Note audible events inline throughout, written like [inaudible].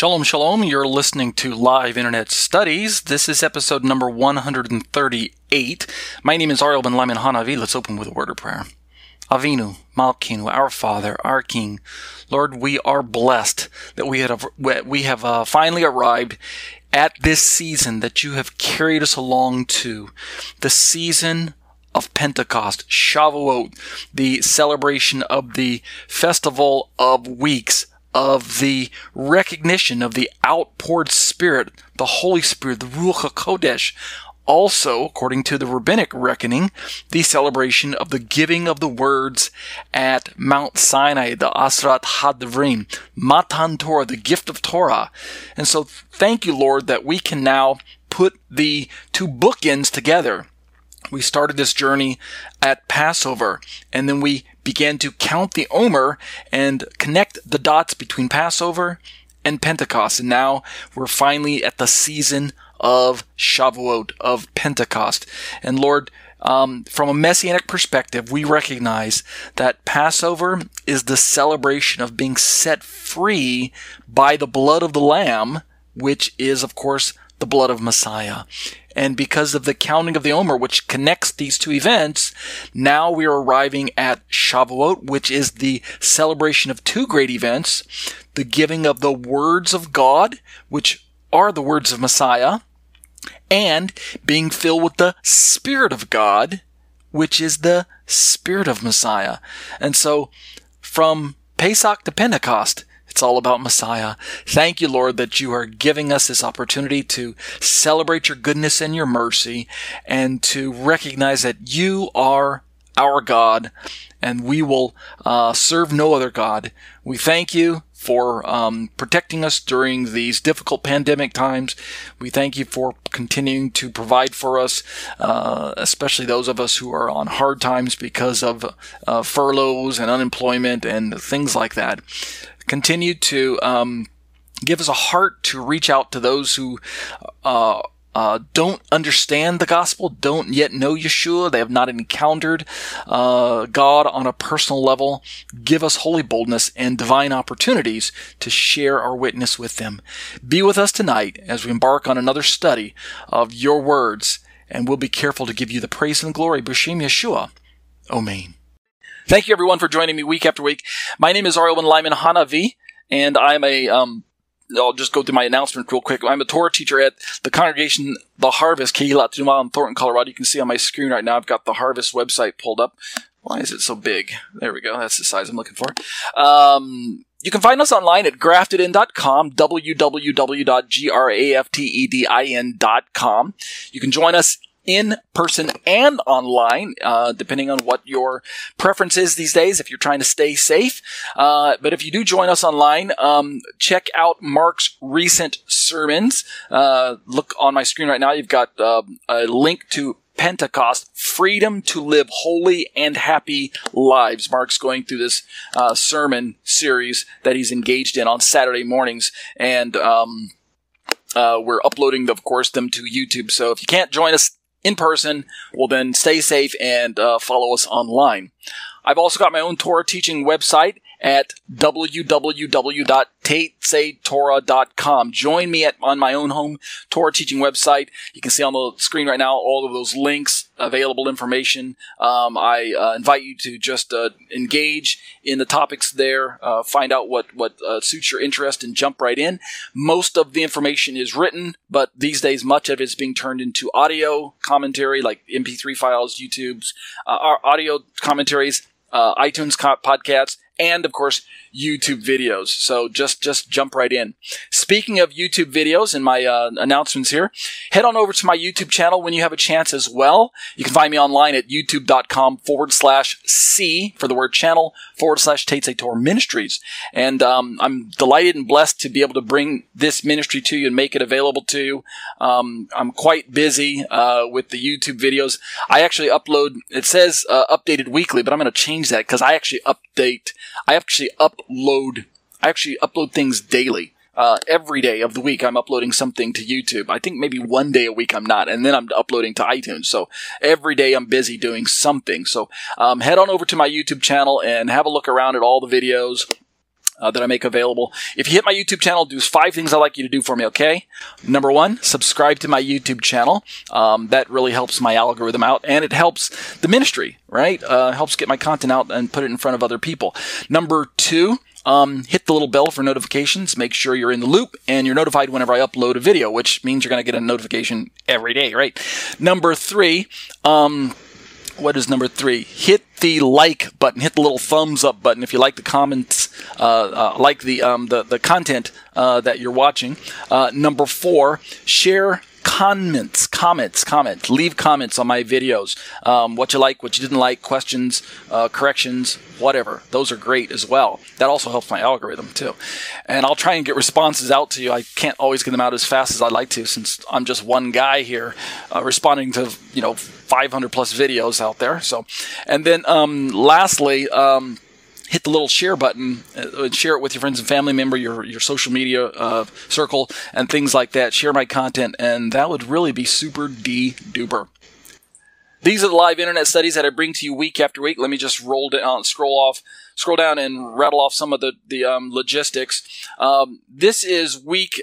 Shalom, shalom. You're listening to Live Internet Studies. This is episode number 138. My name is Ariel ben Lyman Hanavi. Let's open with a word of prayer. Avinu, Malkeinu, our Father, our King. Lord, we are blessed that we have, we have uh, finally arrived at this season that you have carried us along to. The season of Pentecost, Shavuot, the celebration of the festival of weeks, of the recognition of the outpoured Spirit, the Holy Spirit, the Ruach HaKodesh. Also, according to the rabbinic reckoning, the celebration of the giving of the words at Mount Sinai, the Aseret HaDevarim, Matan Torah, the gift of Torah. And so, thank you, Lord, that we can now put the two bookends together. We started this journey at Passover, and then we began to count the Omer and connect the dots between Passover and Pentecost. And now we're finally at the season of Shavuot, of Pentecost. And Lord, um, from a messianic perspective, we recognize that Passover is the celebration of being set free by the blood of the Lamb, which is, of course, the blood of Messiah. And because of the counting of the Omer, which connects these two events, now we are arriving at Shavuot, which is the celebration of two great events the giving of the words of God, which are the words of Messiah, and being filled with the Spirit of God, which is the Spirit of Messiah. And so, from Pesach to Pentecost, it's all about Messiah. Thank you, Lord, that you are giving us this opportunity to celebrate your goodness and your mercy and to recognize that you are our God and we will uh, serve no other God. We thank you for um, protecting us during these difficult pandemic times. We thank you for continuing to provide for us, uh, especially those of us who are on hard times because of uh, furloughs and unemployment and things like that continue to um, give us a heart to reach out to those who uh, uh, don't understand the gospel, don't yet know Yeshua, they have not encountered uh, God on a personal level. Give us holy boldness and divine opportunities to share our witness with them. Be with us tonight as we embark on another study of your words, and we'll be careful to give you the praise and glory. B'Shem Yeshua. Amen. Thank you everyone for joining me week after week. My name is Ariel Ben Lyman Hanavi, and I'm a, um, I'll just go through my announcement real quick. I'm a Torah teacher at the congregation, The Harvest, Kehilat Tumah in Thornton, Colorado. You can see on my screen right now, I've got the Harvest website pulled up. Why is it so big? There we go. That's the size I'm looking for. Um, you can find us online at graftedin.com, www.graftedin.com. You can join us in person and online, uh, depending on what your preference is these days, if you're trying to stay safe. Uh, but if you do join us online, um, check out Mark's recent sermons. Uh, look on my screen right now. You've got uh, a link to Pentecost, freedom to live holy and happy lives. Mark's going through this uh, sermon series that he's engaged in on Saturday mornings, and um, uh, we're uploading, of course, them to YouTube. So if you can't join us in person, well then stay safe and uh, follow us online. I've also got my own Torah teaching website at www.tatesaytorah.com. Join me at, on my own home Torah teaching website. You can see on the screen right now all of those links, available information. Um, I uh, invite you to just uh, engage in the topics there, uh, find out what, what uh, suits your interest, and jump right in. Most of the information is written, but these days much of it is being turned into audio commentary, like MP3 files, YouTube's, uh, our audio commentaries, uh, iTunes podcasts, and of course YouTube videos. So just just jump right in. Speaking of YouTube videos and my uh, announcements here, head on over to my YouTube channel when you have a chance as well. You can find me online at youtube.com forward slash C for the word channel forward slash Tatesay Torah Ministries. And um, I'm delighted and blessed to be able to bring this ministry to you and make it available to you. Um, I'm quite busy uh, with the YouTube videos. I actually upload, it says uh, updated weekly, but I'm going to change that because I actually update I actually upload, I actually upload things daily. Uh, every day of the week, I'm uploading something to YouTube. I think maybe one day a week I'm not, and then I'm uploading to iTunes. So every day I'm busy doing something. So um, head on over to my YouTube channel and have a look around at all the videos uh, that I make available. If you hit my YouTube channel, there's five things I'd like you to do for me, okay? Number one, subscribe to my YouTube channel. Um, that really helps my algorithm out and it helps the ministry, right? Uh, helps get my content out and put it in front of other people. Number two, um, hit the little bell for notifications. Make sure you're in the loop and you're notified whenever I upload a video, which means you're going to get a notification every day, right? Number three, um, what is number three? Hit the like button. Hit the little thumbs up button if you like the comments, uh, uh, like the um, the the content uh, that you're watching. Uh, number four, share comments, comments, comments. Leave comments on my videos. Um, what you like, what you didn't like, questions, uh, corrections, whatever. Those are great as well. That also helps my algorithm too. And I'll try and get responses out to you. I can't always get them out as fast as I'd like to since I'm just one guy here uh, responding to, you know, 500 plus videos out there. So, and then um, lastly, um, hit the little share button uh, and share it with your friends and family member, your your social media uh, circle, and things like that. Share my content, and that would really be super d duper. These are the live internet studies that I bring to you week after week. Let me just roll down, scroll off, scroll down, and rattle off some of the the um, logistics. Um, this is week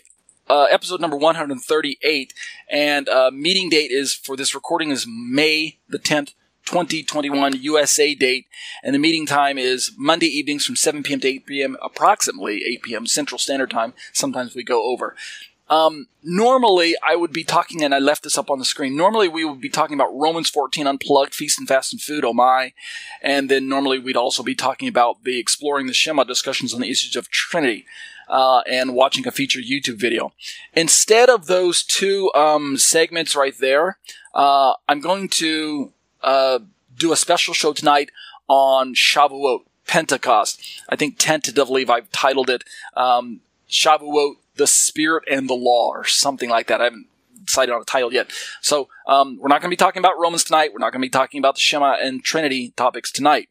uh, episode number 138, and uh, meeting date is for this recording is May the 10th, 2021 USA date, and the meeting time is Monday evenings from 7 p.m. to 8 p.m., approximately 8 p.m. Central Standard Time. Sometimes we go over. Um, normally, I would be talking, and I left this up on the screen. Normally, we would be talking about Romans 14 Unplugged, Feast and Fast and Food, oh my. And then normally, we'd also be talking about the Exploring the Shema discussions on the issues of Trinity. Uh, and watching a feature YouTube video. Instead of those two um, segments right there, uh, I'm going to uh, do a special show tonight on Shavuot, Pentecost. I think tentatively I've titled it um, Shavuot, the Spirit and the Law, or something like that. I haven't decided on a title yet. So um, we're not going to be talking about Romans tonight. We're not going to be talking about the Shema and Trinity topics tonight.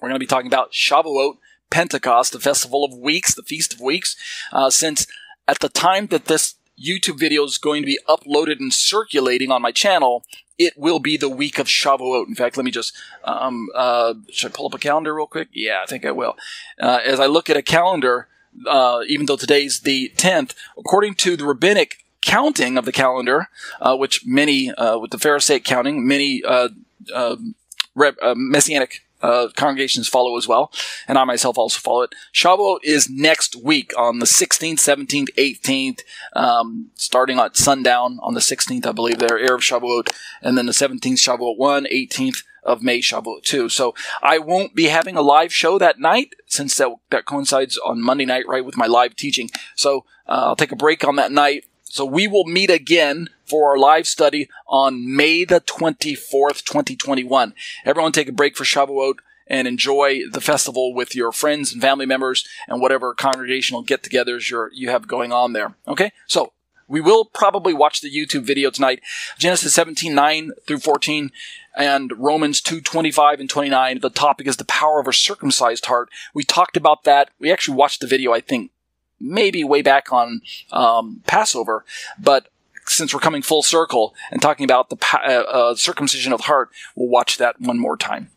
We're going to be talking about Shavuot, Pentecost, the Festival of Weeks, the Feast of Weeks, uh, since at the time that this YouTube video is going to be uploaded and circulating on my channel, it will be the week of Shavuot. In fact, let me just, um, uh, should I pull up a calendar real quick? Yeah, I think I will. Uh, as I look at a calendar, uh, even though today's the 10th, according to the rabbinic counting of the calendar, uh, which many, uh, with the Pharisaic counting, many uh, um, messianic uh, congregations follow as well, and I myself also follow it. Shavuot is next week on the 16th, 17th, 18th, um, starting at sundown on the 16th, I believe, there, Erev Shavuot, and then the 17th, Shavuot 1, 18th, of May Shavuot 2. So I won't be having a live show that night since that, that coincides on Monday night, right, with my live teaching. So uh, I'll take a break on that night. So we will meet again for our live study on May the 24th, 2021. Everyone take a break for Shavuot and enjoy the festival with your friends and family members and whatever congregational get-togethers you you have going on there. Okay? So, we will probably watch the YouTube video tonight. Genesis 17, 9 through 14 and Romans 2, 25 and 29. The topic is the power of a circumcised heart. We talked about that. We actually watched the video, I think, maybe way back on um, Passover, but since we're coming full circle and talking about the uh, uh, circumcision of the heart, we'll watch that one more time.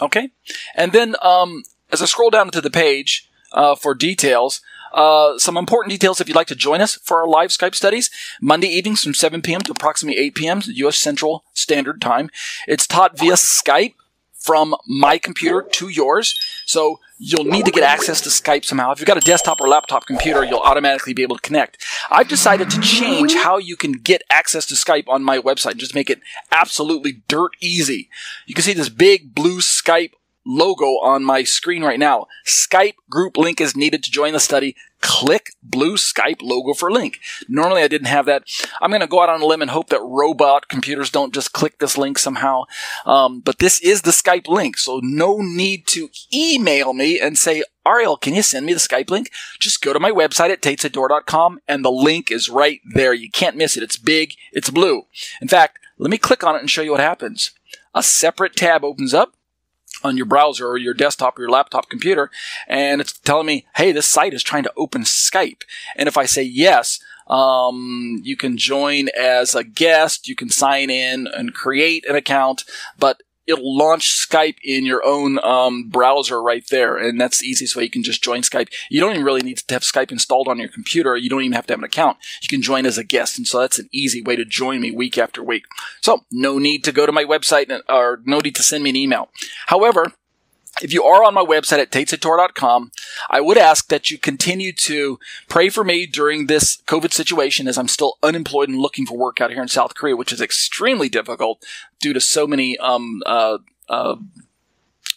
Okay, and then um, as I scroll down to the page uh, for details, uh, some important details if you'd like to join us for our live Skype studies. Monday evenings from 7 p.m. to approximately 8 p.m. U.S. Central Standard Time. It's taught via Skype from my computer to yours. So you'll need to get access to Skype somehow. If you've got a desktop or laptop computer, you'll automatically be able to connect. I've decided to change how you can get access to Skype on my website, and just make it absolutely dirt easy. You can see this big blue Skype logo on my screen right now. Skype group link is needed to join the study. Click blue Skype logo for link. Normally I didn't have that. I'm going to go out on a limb and hope that robot computers don't just click this link somehow. Um, but this is the Skype link, so no need to email me and say, Ariel, can you send me the Skype link? Just go to my website at tatesador.com and the link is right there. You can't miss it. It's big. It's blue. In fact, let me click on it and show you what happens. A separate tab opens up on your browser or your desktop or your laptop computer, and it's telling me, hey, this site is trying to open Skype. And if I say yes, um, you can join as a guest, you can sign in and create an account, but it'll launch Skype in your own um, browser right there, and that's the easiest way you can just join Skype. You don't even really need to have Skype installed on your computer. You don't even have to have an account. You can join as a guest, and so that's an easy way to join me week after week. So no need to go to my website or no need to send me an email. However, if you are on my website at tatesator.com, I would ask that you continue to pray for me during this COVID situation as I'm still unemployed and looking for work out here in South Korea, which is extremely difficult due to so many um, uh, uh,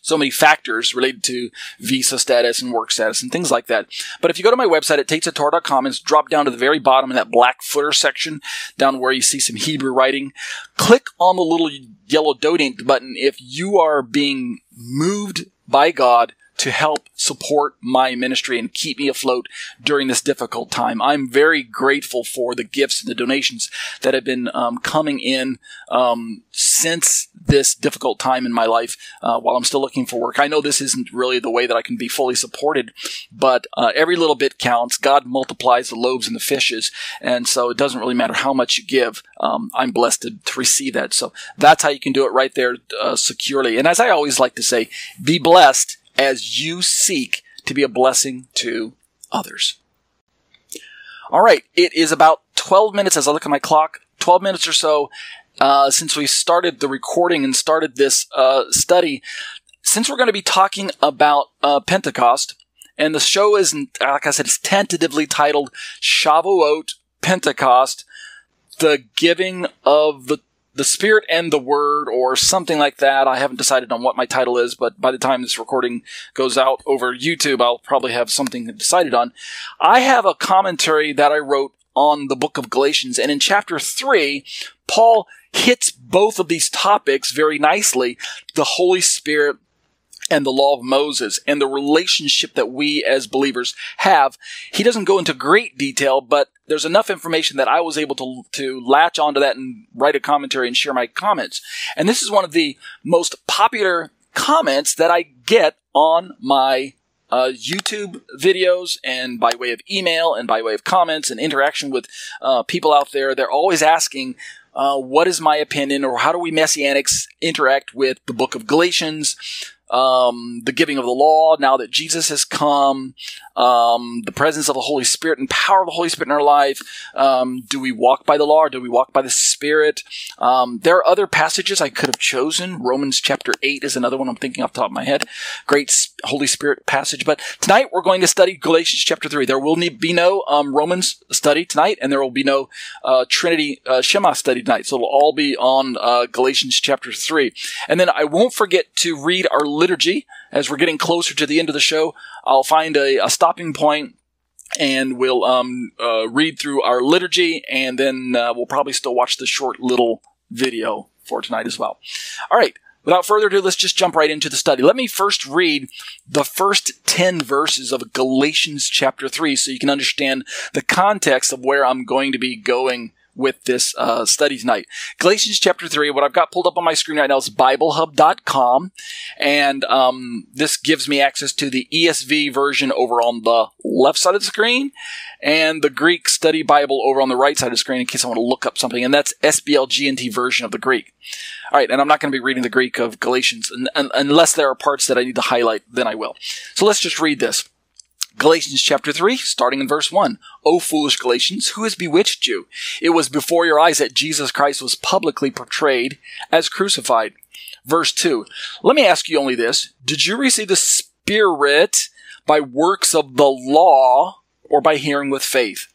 so many factors related to visa status and work status and things like that. But if you go to my website at tatesator.com and drop down to the very bottom in that black footer section, down where you see some Hebrew writing, click on the little yellow donate button if you are being moved by God to help support my ministry and keep me afloat during this difficult time. I'm very grateful for the gifts and the donations that have been um, coming in um, since this difficult time in my life uh, while I'm still looking for work. I know this isn't really the way that I can be fully supported, but uh, every little bit counts. God multiplies the loaves and the fishes, and so it doesn't really matter how much you give. Um, I'm blessed to, to, receive that. So that's how you can do it right there uh, securely. And as I always like to say, be blessed as you seek to be a blessing to others. All right, it is about 12 minutes as I look at my clock, 12 minutes or so uh, since we started the recording and started this uh, study. Since we're going to be talking about uh, Pentecost, and the show is, like I said, it's tentatively titled Shavuot Pentecost, the giving of the the Spirit and the Word, or something like that. I haven't decided on what my title is, but by the time this recording goes out over YouTube, I'll probably have something decided on. I have a commentary that I wrote on the book of Galatians, and in chapter 3, Paul hits both of these topics very nicely the Holy Spirit and the law of Moses and the relationship that we as believers have. He doesn't go into great detail, but there's enough information that I was able to, to latch onto that and write a commentary and share my comments. And this is one of the most popular comments that I get on my uh, YouTube videos and by way of email and by way of comments and interaction with uh, people out there. They're always asking, uh, what is my opinion or how do we Messianics interact with the book of Galatians? Um, the giving of the law, now that Jesus has come, um, the presence of the Holy Spirit and power of the Holy Spirit in our life. Um, do we walk by the law or do we walk by the Spirit? Um, there are other passages I could have chosen. Romans chapter 8 is another one I'm thinking off the top of my head. Great Holy Spirit passage. But tonight we're going to study Galatians chapter 3. There will be no um, Romans study tonight and there will be no uh, Trinity uh, Shema study tonight. So it'll all be on uh, Galatians chapter 3. And then I won't forget to read our liturgy as we're getting closer to the end of the show. I'll find a, a stopping point and we'll um, uh, read through our liturgy, and then uh, we'll probably still watch the short little video for tonight as well. All right. Without further ado, let's just jump right into the study. Let me first read the first 10 verses of Galatians chapter 3 so you can understand the context of where I'm going to be going with this uh, study tonight. Galatians chapter 3, what I've got pulled up on my screen right now is BibleHub.com. And um, this gives me access to the ESV version over on the left side of the screen and the Greek Study Bible over on the right side of the screen in case I want to look up something. And that's SBLGNT version of the Greek. All right, and I'm not going to be reading the Greek of Galatians unless there are parts that I need to highlight, then I will. So let's just read this. Galatians chapter 3, starting in verse 1. O foolish Galatians, who has bewitched you? It was before your eyes that Jesus Christ was publicly portrayed as crucified. Verse 2. Let me ask you only this. Did you receive the Spirit by works of the law or by hearing with faith?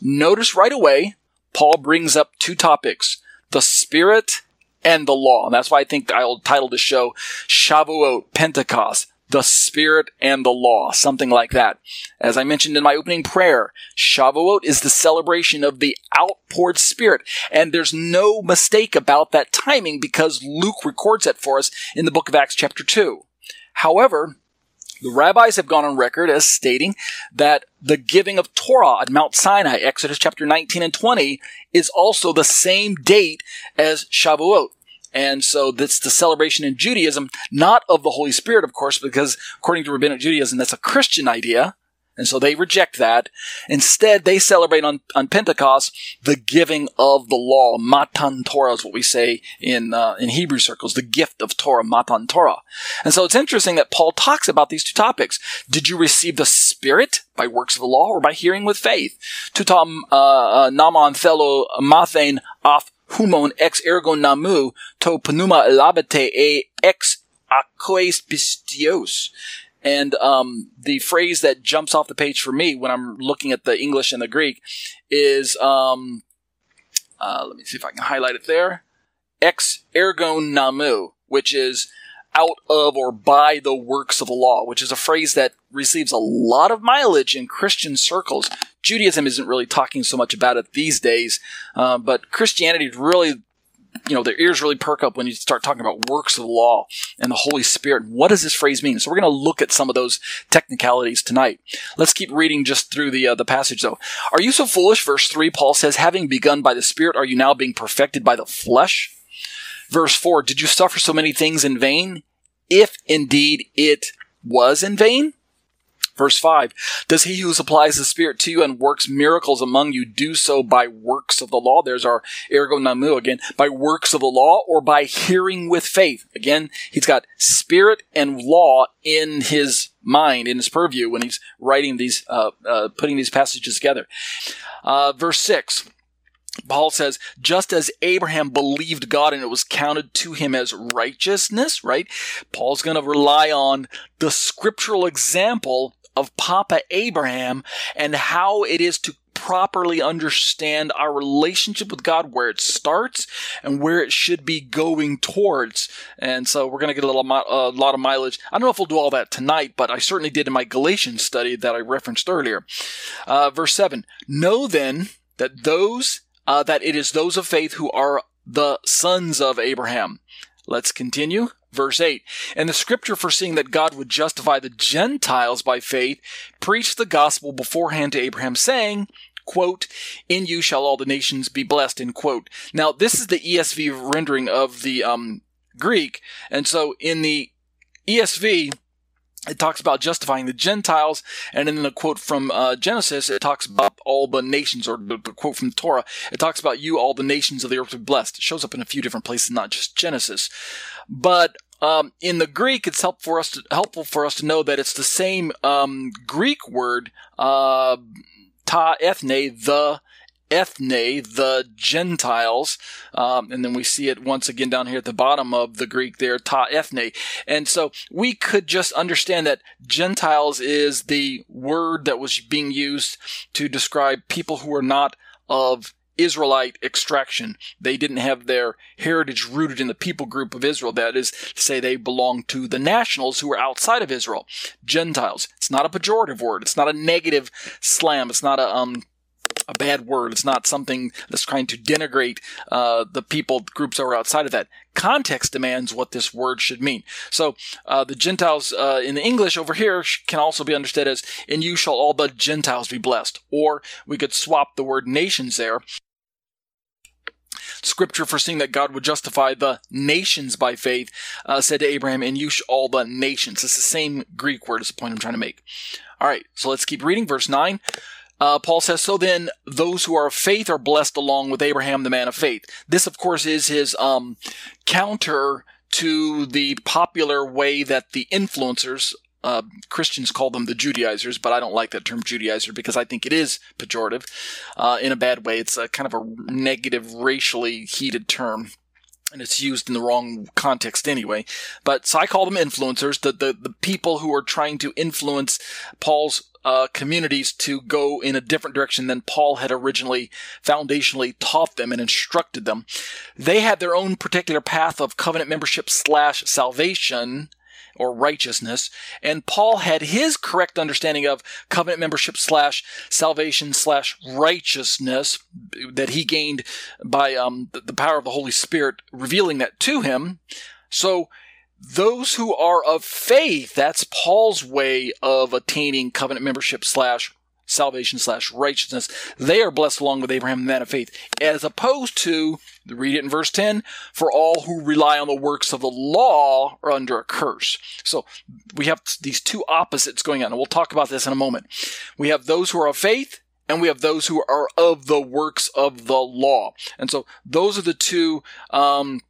Notice right away, Paul brings up two topics. The Spirit and the law. And that's why I think I'll title the show Shavuot, Pentecost the Spirit and the law, something like that. As I mentioned in my opening prayer, Shavuot is the celebration of the outpoured Spirit, and there's no mistake about that timing because Luke records it for us in the book of Acts chapter 2. However, the rabbis have gone on record as stating that the giving of Torah at Mount Sinai, Exodus chapter 19 and 20, is also the same date as Shavuot. And so that's the celebration in Judaism, not of the Holy Spirit, of course, because according to Rabbinic Judaism, that's a Christian idea. And so they reject that. Instead, they celebrate on, on Pentecost the giving of the law. Matan Torah is what we say in, uh, in Hebrew circles, the gift of Torah, Matan Torah. And so it's interesting that Paul talks about these two topics. Did you receive the Spirit by works of the law or by hearing with faith? Tutam, uh, uh, naman mathen af humon ex ergo nomou to pneuma elabete e ex aqueis pistios. And um, the phrase that jumps off the page for me when I'm looking at the English and the Greek is, um, uh, let me see if I can highlight it there, ex ergo nomou, which is out of or by the works of the law, which is a phrase that receives a lot of mileage in Christian circles. Judaism isn't really talking so much about it these days, uh, but Christianity really, you know, their ears really perk up when you start talking about works of the law and the Holy Spirit. What does this phrase mean? So we're going to look at some of those technicalities tonight. Let's keep reading just through the uh, the passage though. Are you so foolish? Verse three, Paul says, "Having begun by the Spirit, are you now being perfected by the flesh?" Verse 4 Did you suffer so many things in vain? If indeed it was in vain? Verse 5 Does he who supplies the Spirit to you and works miracles among you do so by works of the law? There's our ergo nomou again. By works of the law or by hearing with faith? Again, he's got Spirit and law in his mind, in his purview when he's writing these, uh, uh, putting these passages together. Uh, verse 6 Paul says, just as Abraham believed God and it was counted to him as righteousness, right? Paul's going to rely on the scriptural example of Papa Abraham and how it is to properly understand our relationship with God, where it starts and where it should be going towards. And so we're going to get a little, a lot of mileage. I don't know if we'll do all that tonight, but I certainly did in my Galatians study that I referenced earlier. Uh, verse 7 Know then that those uh, that it is those of faith who are the sons of Abraham. Let's continue. Verse 8. And the scripture foreseeing that God would justify the Gentiles by faith preached the gospel beforehand to Abraham, saying, quote, In you shall all the nations be blessed, end quote. Now, this is the ESV rendering of the um, Greek. And so in the ESV, it talks about justifying the Gentiles, and in the quote from uh, Genesis, it talks about all the nations, or the, quote from the Torah, it talks about you, all the nations of the earth be blessed. It shows up in a few different places, not just Genesis. But um, in the Greek, it's helpful for us to, helpful for us to know that it's the same um, Greek word, uh, ta ethne, the ethne, the Gentiles, um, and then we see it once again down here at the bottom of the Greek there, ta ethne. And so we could just understand that Gentiles is the word that was being used to describe people who are not of Israelite extraction. They didn't have their heritage rooted in the people group of Israel. That is to say, they belong to the nationals who are outside of Israel. Gentiles. It's not a pejorative word. It's not a negative slam. It's not a um, a bad word. It's not something that's trying to denigrate uh, the people groups that are outside of that. Context demands what this word should mean. So uh, the Gentiles uh, in the English over here can also be understood as "In you shall all the Gentiles be blessed," or we could swap the word nations there Scripture, foreseeing that God would justify the nations by faith, uh, said to Abraham, and you shall all the nations. It's the same Greek word, is the point I'm trying to make. All right, so let's keep reading. Verse 9. Uh, Paul says, So then, those who are of faith are blessed along with Abraham, the man of faith. This, of course, is his um, counter to the popular way that the influencers uh, Christians call them the Judaizers, but I don't like that term Judaizer because I think it is pejorative uh, in a bad way. It's a kind of a negative, racially heated term. And it's used in the wrong context anyway. But so I call them influencers, the, the, the people who are trying to influence Paul's uh, communities to go in a different direction than Paul had originally foundationally taught them and instructed them. They had their own particular path of covenant membership slash salvation or righteousness. And Paul had his correct understanding of covenant membership slash salvation slash righteousness that he gained by um, the power of the Holy Spirit revealing that to him. So those who are of faith, that's Paul's way of attaining covenant membership slash salvation slash righteousness. They are blessed along with Abraham, the man of faith, as opposed to, read it in verse 10, for all who rely on the works of the law are under a curse. So we have these two opposites going on, and we'll talk about this in a moment. We have those who are of faith, and we have those who are of the works of the law. And so those are the two, um,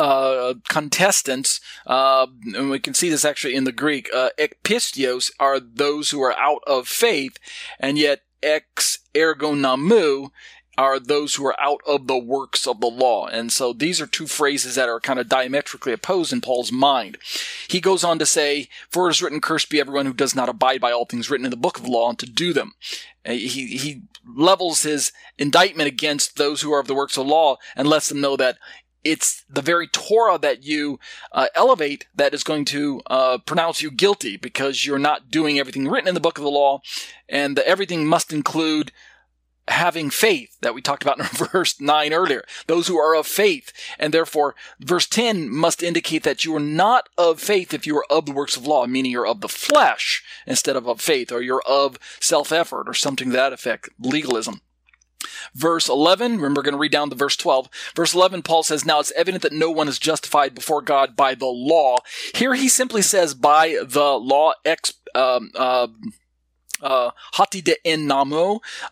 uh, contestants, uh, and we can see this actually in the Greek, uh, ekpistios are those who are out of faith, and yet ex ergo nomou are those who are out of the works of the law. And so these are two phrases that are kind of diametrically opposed in Paul's mind. He goes on to say, For it is written, cursed be everyone who does not abide by all things written in the book of law and to do them. He, he levels his indictment against those who are of the works of law and lets them know that it's the very Torah that you uh, elevate that is going to uh, pronounce you guilty because you're not doing everything written in the book of the law, and the, everything must include having faith that we talked about in [laughs] verse 9 earlier. Those who are of faith. And therefore, verse 10 must indicate that you are not of faith if you are of the works of law, meaning you're of the flesh instead of of faith, or you're of self effort, or something to that effect, legalism verse 11. Remember, we're going to read down to verse 12. Verse 11, Paul says, Now it's evident that no one is justified before God by the law. Here he simply says, by the law, ex, um, uh, uh, hati de.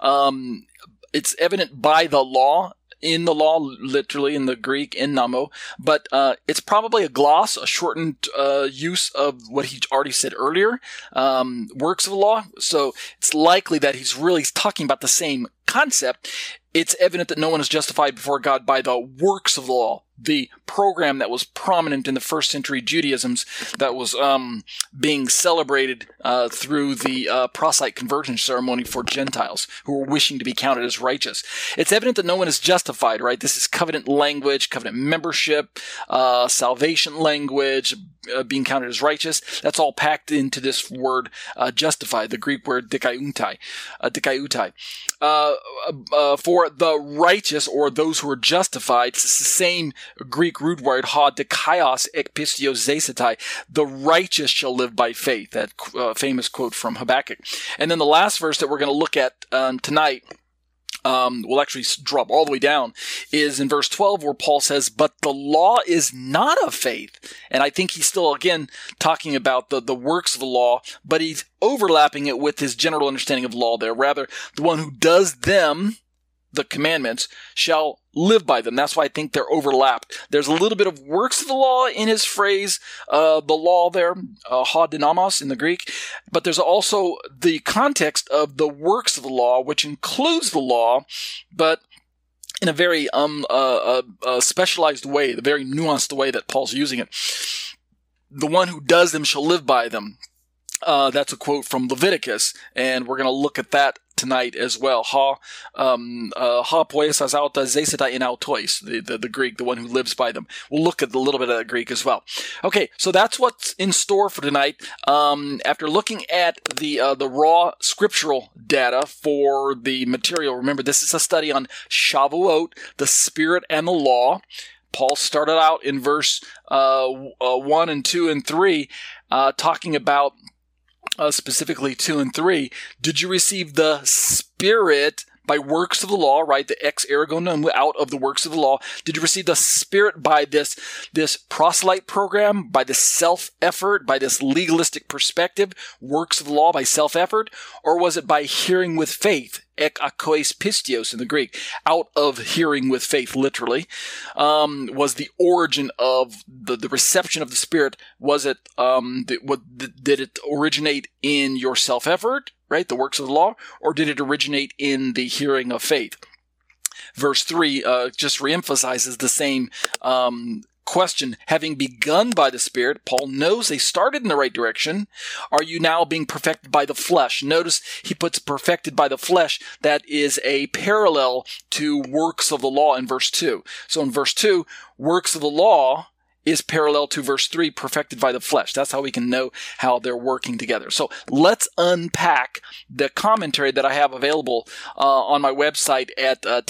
Um, it's evident by the law in the law, literally in the Greek, in namo, but uh, it's probably a gloss, a shortened uh, use of what he already said earlier, um, works of the law. So it's likely that he's really talking about the same concept. It's evident that no one is justified before God by the works of the law, the program that was prominent in the first century Judaism's that was um, being celebrated uh, through the uh, proselyte conversion ceremony for Gentiles who were wishing to be counted as righteous. It's evident that no one is justified, right? This is covenant language, covenant membership, uh, salvation language, uh, being counted as righteous. That's all packed into this word uh, justified, the Greek word dikaiutai. Uh, dikaiutai. Uh, for the righteous or those who are justified, it's the same Greek root word ha dikaios ekpistio zesetai. The righteous shall live by faith. That uh, famous quote from Habakkuk. And then the last verse that we're going to look at um, tonight um, will actually drop all the way down, is in verse 12 where Paul says, But the law is not of faith. And I think he's still, again, talking about the, the works of the law, but he's overlapping it with his general understanding of law there. Rather, the one who does them, the commandments, shall live by them. That's why I think they're overlapped. There's a little bit of works of the law in his phrase, uh, the law there, uh, ha dynamos in the Greek, but there's also the context of the works of the law, which includes the law, but in a very um uh, uh, uh, specialized way, the very nuanced way that Paul's using it. The one who does them shall live by them. Uh, that's a quote from Leviticus, and we're going to look at that tonight as well. Ha, um, uh, ha poesas alta zeseta in autois, the, the, the Greek, the one who lives by them. We'll look at a little bit of the Greek as well. Okay, so that's what's in store for tonight. Um, after looking at the uh, the raw scriptural data for the material, remember this is a study on Shavuot, the Spirit and the Law. Paul started out in verse uh, uh, 1 and 2 and 3 uh, talking about uh, specifically 2 and 3, did you receive the Spirit by works of the law, right? The ex ergo out of the works of the law? Did you receive the Spirit by this, this proselyte program, by this self effort, by this legalistic perspective, works of the law by self effort? Or was it by hearing with faith? ek akois pistios in the Greek, out of hearing with faith, literally, um, was the origin of the, the reception of the Spirit. Was it, um, did, what, did it originate in your self effort, right? The works of the law, or did it originate in the hearing of faith? Verse 3 uh, just reemphasizes the same um, question, having begun by the Spirit, Paul knows they started in the right direction. Are you now being perfected by the flesh? Notice he puts perfected by the flesh. That is a parallel to works of the law in verse 2. So in verse 2, works of the law is parallel to verse 3, perfected by the flesh. That's how we can know how they're working together. So let's unpack the commentary that I have available uh, on my website at uh,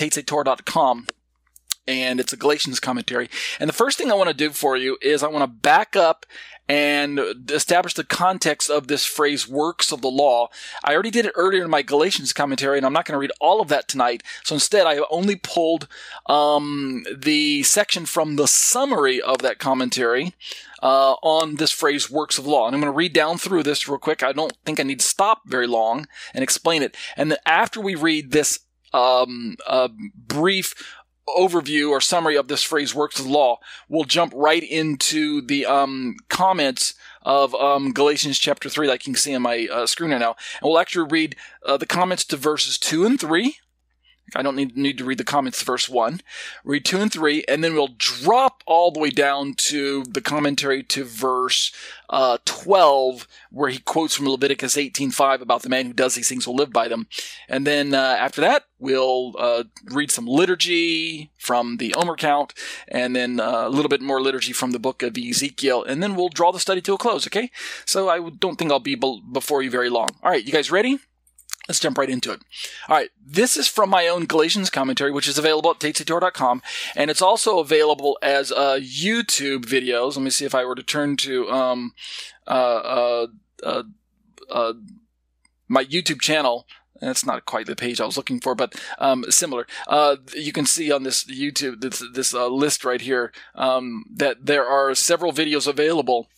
and it's a Galatians commentary. And the first thing I want to do for you is I want to back up and establish the context of this phrase works of the law. I already did it earlier in my Galatians commentary, and I'm not going to read all of that tonight. So instead, I only pulled um, the section from the summary of that commentary. Uh, on this phrase works of law. And I'm going to read down through this real quick. I don't think I need to stop very long and explain it. And then after we read this um, uh, brief overview or summary of this phrase works of law, we'll jump right into the um, comments of um, Galatians chapter 3, like you can see on my uh, screen right now. And we'll actually read uh, the comments to verses 2 and 3. I don't need, need to read the comments verse 1. Read 2 and 3, and then we'll drop all the way down to the commentary to verse uh, 12, where he quotes from Leviticus 18.5 about the man who does these things will live by them. And then uh, after that, we'll uh, read some liturgy from the Omer count, and then uh, a little bit more liturgy from the book of Ezekiel, and then we'll draw the study to a close, okay? So I don't think I'll be- before you very long. All right, you guys ready? Let's jump right into it. All right, this is from my own Galatians commentary, which is available at tatesator.com, and it's also available as uh, YouTube videos. Let me see if I were to turn to um, uh, uh, uh, uh my YouTube channel. That's not quite the page I was looking for, but um, similar. Uh, you can see on this YouTube this, this list right here um, that there are several videos available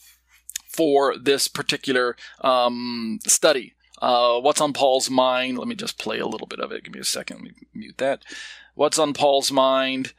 for this particular um, study. Uh, what's on Paul's mind? Let me just play a little bit of it. Give me a second. Let me mute that. What's on Paul's mind?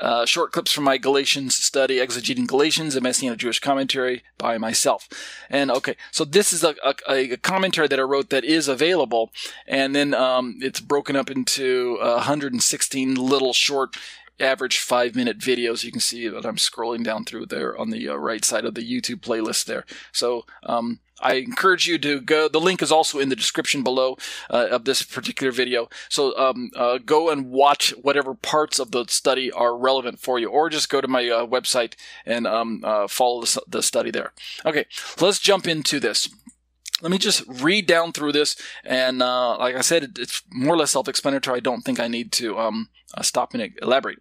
Uh, short clips from my Galatians study, Exegeting Galatians, a Messianic Jewish commentary by myself. And okay, so this is a, a, a commentary that I wrote that is available, and then um, it's broken up into 116 little short average five minute videos. You can see that I'm scrolling down through there on the uh, right side of the YouTube playlist there. So um, I encourage you to go. The link is also in the description below uh, of this particular video. So um, uh, go and watch whatever parts of the study are relevant for you, or just go to my uh, website and um, uh, follow the, the study there. Okay, let's jump into this let me just read down through this, and uh, like I said, it's more or less self-explanatory. I don't think I need to um, uh, stop and elaborate.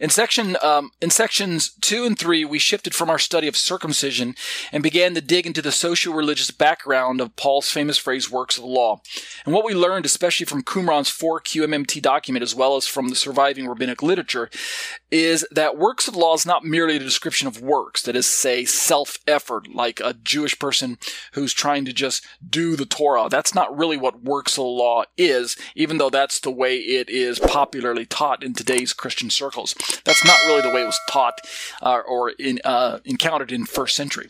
In section um, in sections two and three, we shifted from our study of circumcision and began to dig into the socio-religious background of Paul's famous phrase "works of the law." And what we learned, especially from Qumran's 4 QMMT document, as well as from the surviving rabbinic literature, is that works of the law is not merely a description of works, that is, say, self-effort, like a Jewish person who's trying to just do the Torah. That's not really what works of the law is, even though that's the way it is popularly taught in today's Christian circles. That's not really the way it was taught uh, or in, uh, encountered in first century.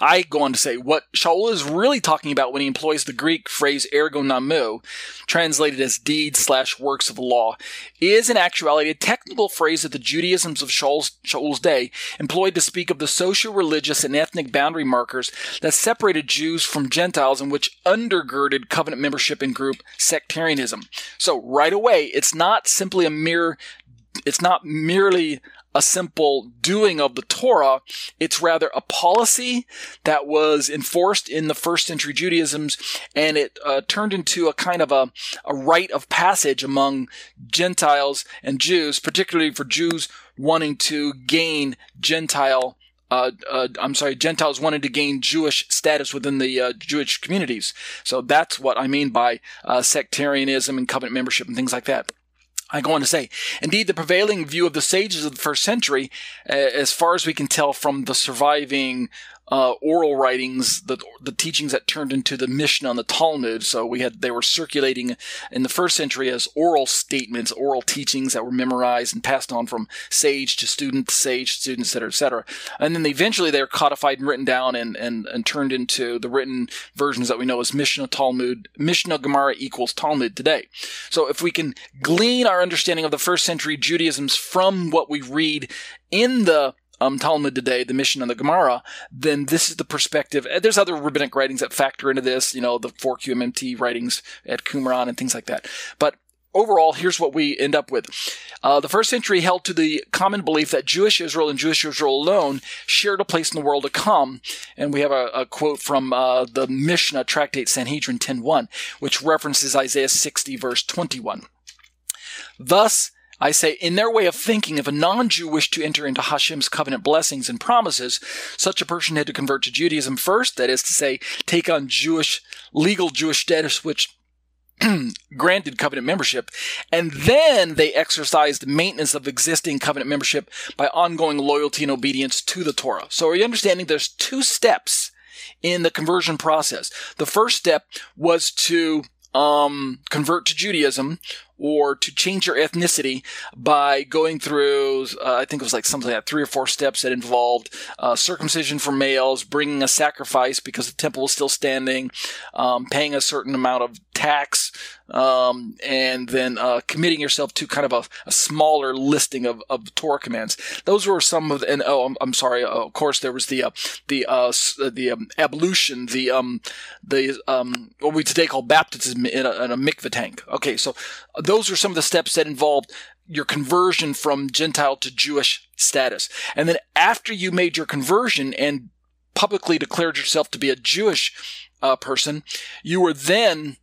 I go on to say what Shaul is really talking about when he employs the Greek phrase ergo nomou, translated as deeds slash works of the law, is in actuality a technical phrase that the Judaisms of Shaul's, Shaul's day employed to speak of the social, religious, and ethnic boundary markers that separated Jews from Gentiles and which undergirded covenant membership in group sectarianism. So right away, it's not simply a mere it's not merely a simple doing of the Torah. It's rather a policy that was enforced in the first century Judaisms, and it uh, turned into a kind of a, a rite of passage among Gentiles and Jews, particularly for Jews wanting to gain Gentile uh, uh, I'm sorry, Gentiles wanted to gain Jewish status within the uh, Jewish communities. So that's what I mean by uh, sectarianism and covenant membership and things like that. I go on to say, indeed, the prevailing view of the sages of the first century, uh, as far as we can tell from the surviving uh, oral writings, the the teachings that turned into the Mishnah and the Talmud. So we had they were circulating in the first century as oral statements, oral teachings that were memorized and passed on from sage to student, to sage to student, etc., etc. And then eventually they were codified and written down and, and and turned into the written versions that we know as Mishnah Talmud, Mishnah Gemara equals Talmud today. So if we can glean our understanding of the first century Judaisms from what we read in the um, Talmud today, the Mishnah and the Gemara, then this is the perspective. There's other rabbinic writings that factor into this, you know, the 4QMMT writings at Qumran and things like that. But overall, here's what we end up with. Uh, the first century held to the common belief that Jewish Israel and Jewish Israel alone shared a place in the world to come. And we have a, a quote from uh, the Mishnah tractate Sanhedrin 10.1, which references Isaiah 60 verse 21. Thus, I say, in their way of thinking, if a non-Jew wished to enter into Hashem's covenant blessings and promises, such a person had to convert to Judaism first, that is to say, take on Jewish, legal Jewish status, which [clears throat] granted covenant membership, and then they exercised maintenance of existing covenant membership by ongoing loyalty and obedience to the Torah. So are you understanding there's two steps in the conversion process? The first step was to um, convert to Judaism or to change your ethnicity by going through, uh, I think it was like something like three or four steps that involved uh, circumcision for males, bringing a sacrifice because the temple was still standing, um, paying a certain amount of tax, um, and then uh, committing yourself to kind of a, a, smaller listing of, of Torah commands. Those were some of, the, and oh, I'm, I'm sorry. Uh, of course, there was the uh, the uh, the um, ablution, the um, the um, what we today call baptism in a, in a mikveh tank. Okay, so those are some of the steps that involved your conversion from Gentile to Jewish status. And then after you made your conversion and publicly declared yourself to be a Jewish uh, person, you were then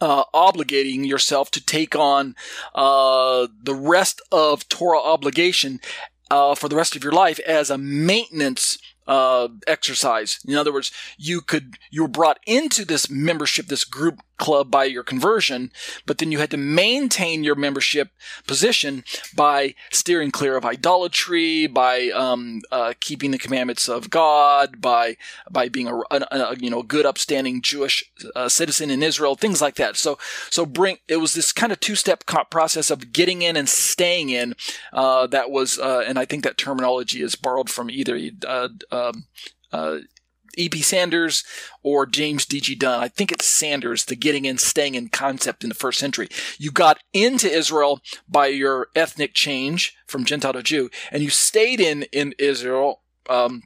uh, obligating yourself to take on uh, the rest of Torah obligation uh, for the rest of your life as a maintenance uh, exercise. In other words, you could you were brought into this membership, this group club by your conversion, but then you had to maintain your membership position by steering clear of idolatry, by um, uh, keeping the commandments of God, by by being a, a, a you know good upstanding Jewish uh, citizen in Israel, things like that. So so bring it was this kind of two step process of getting in and staying in uh, that was, uh, and I think that terminology is borrowed from either. Uh, um, uh, E.P. Sanders or James D.G. Dunn. I think it's Sanders, the getting in, staying in concept in the first century. You got into Israel by your ethnic change from Gentile to Jew, and you stayed in, in Israel, um,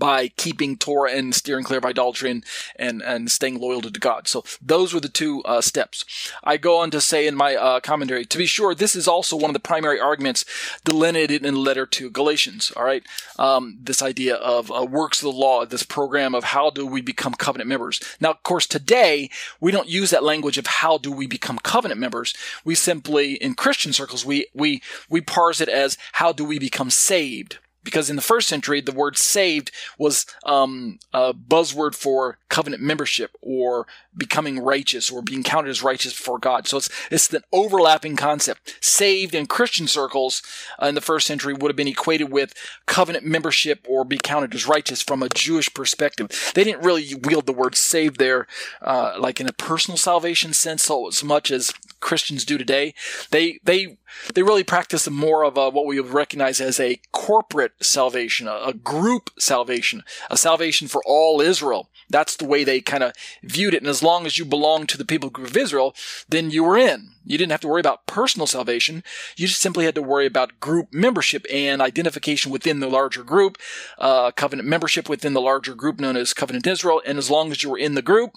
by keeping Torah and steering clear of idolatry and, and, and staying loyal to God. So those were the two uh, steps. I go on to say in my uh, commentary, to be sure, this is also one of the primary arguments delineated in the letter to Galatians. All right, um, this idea of uh, works of the law, this program of how do we become covenant members. Now, of course, today we don't use that language of how do we become covenant members. We simply, in Christian circles, we we we parse it as how do we become saved because in the first century, the word saved was um, a buzzword for covenant membership or becoming righteous or being counted as righteous before God. So it's, it's an overlapping concept. Saved in Christian circles uh, in the first century would have been equated with covenant membership or be counted as righteous from a Jewish perspective. They didn't really wield the word saved there, uh, like in a personal salvation sense so as much as Christians do today. They, they, they really practice more of a, what we would recognize as a corporate salvation, a, a group salvation, a salvation for all Israel. That's the way they kind of viewed it. And as long as you belonged to the people group of Israel, then you were in. You didn't have to worry about personal salvation. You just simply had to worry about group membership and identification within the larger group, uh, covenant membership within the larger group known as Covenant Israel. And as long as you were in the group,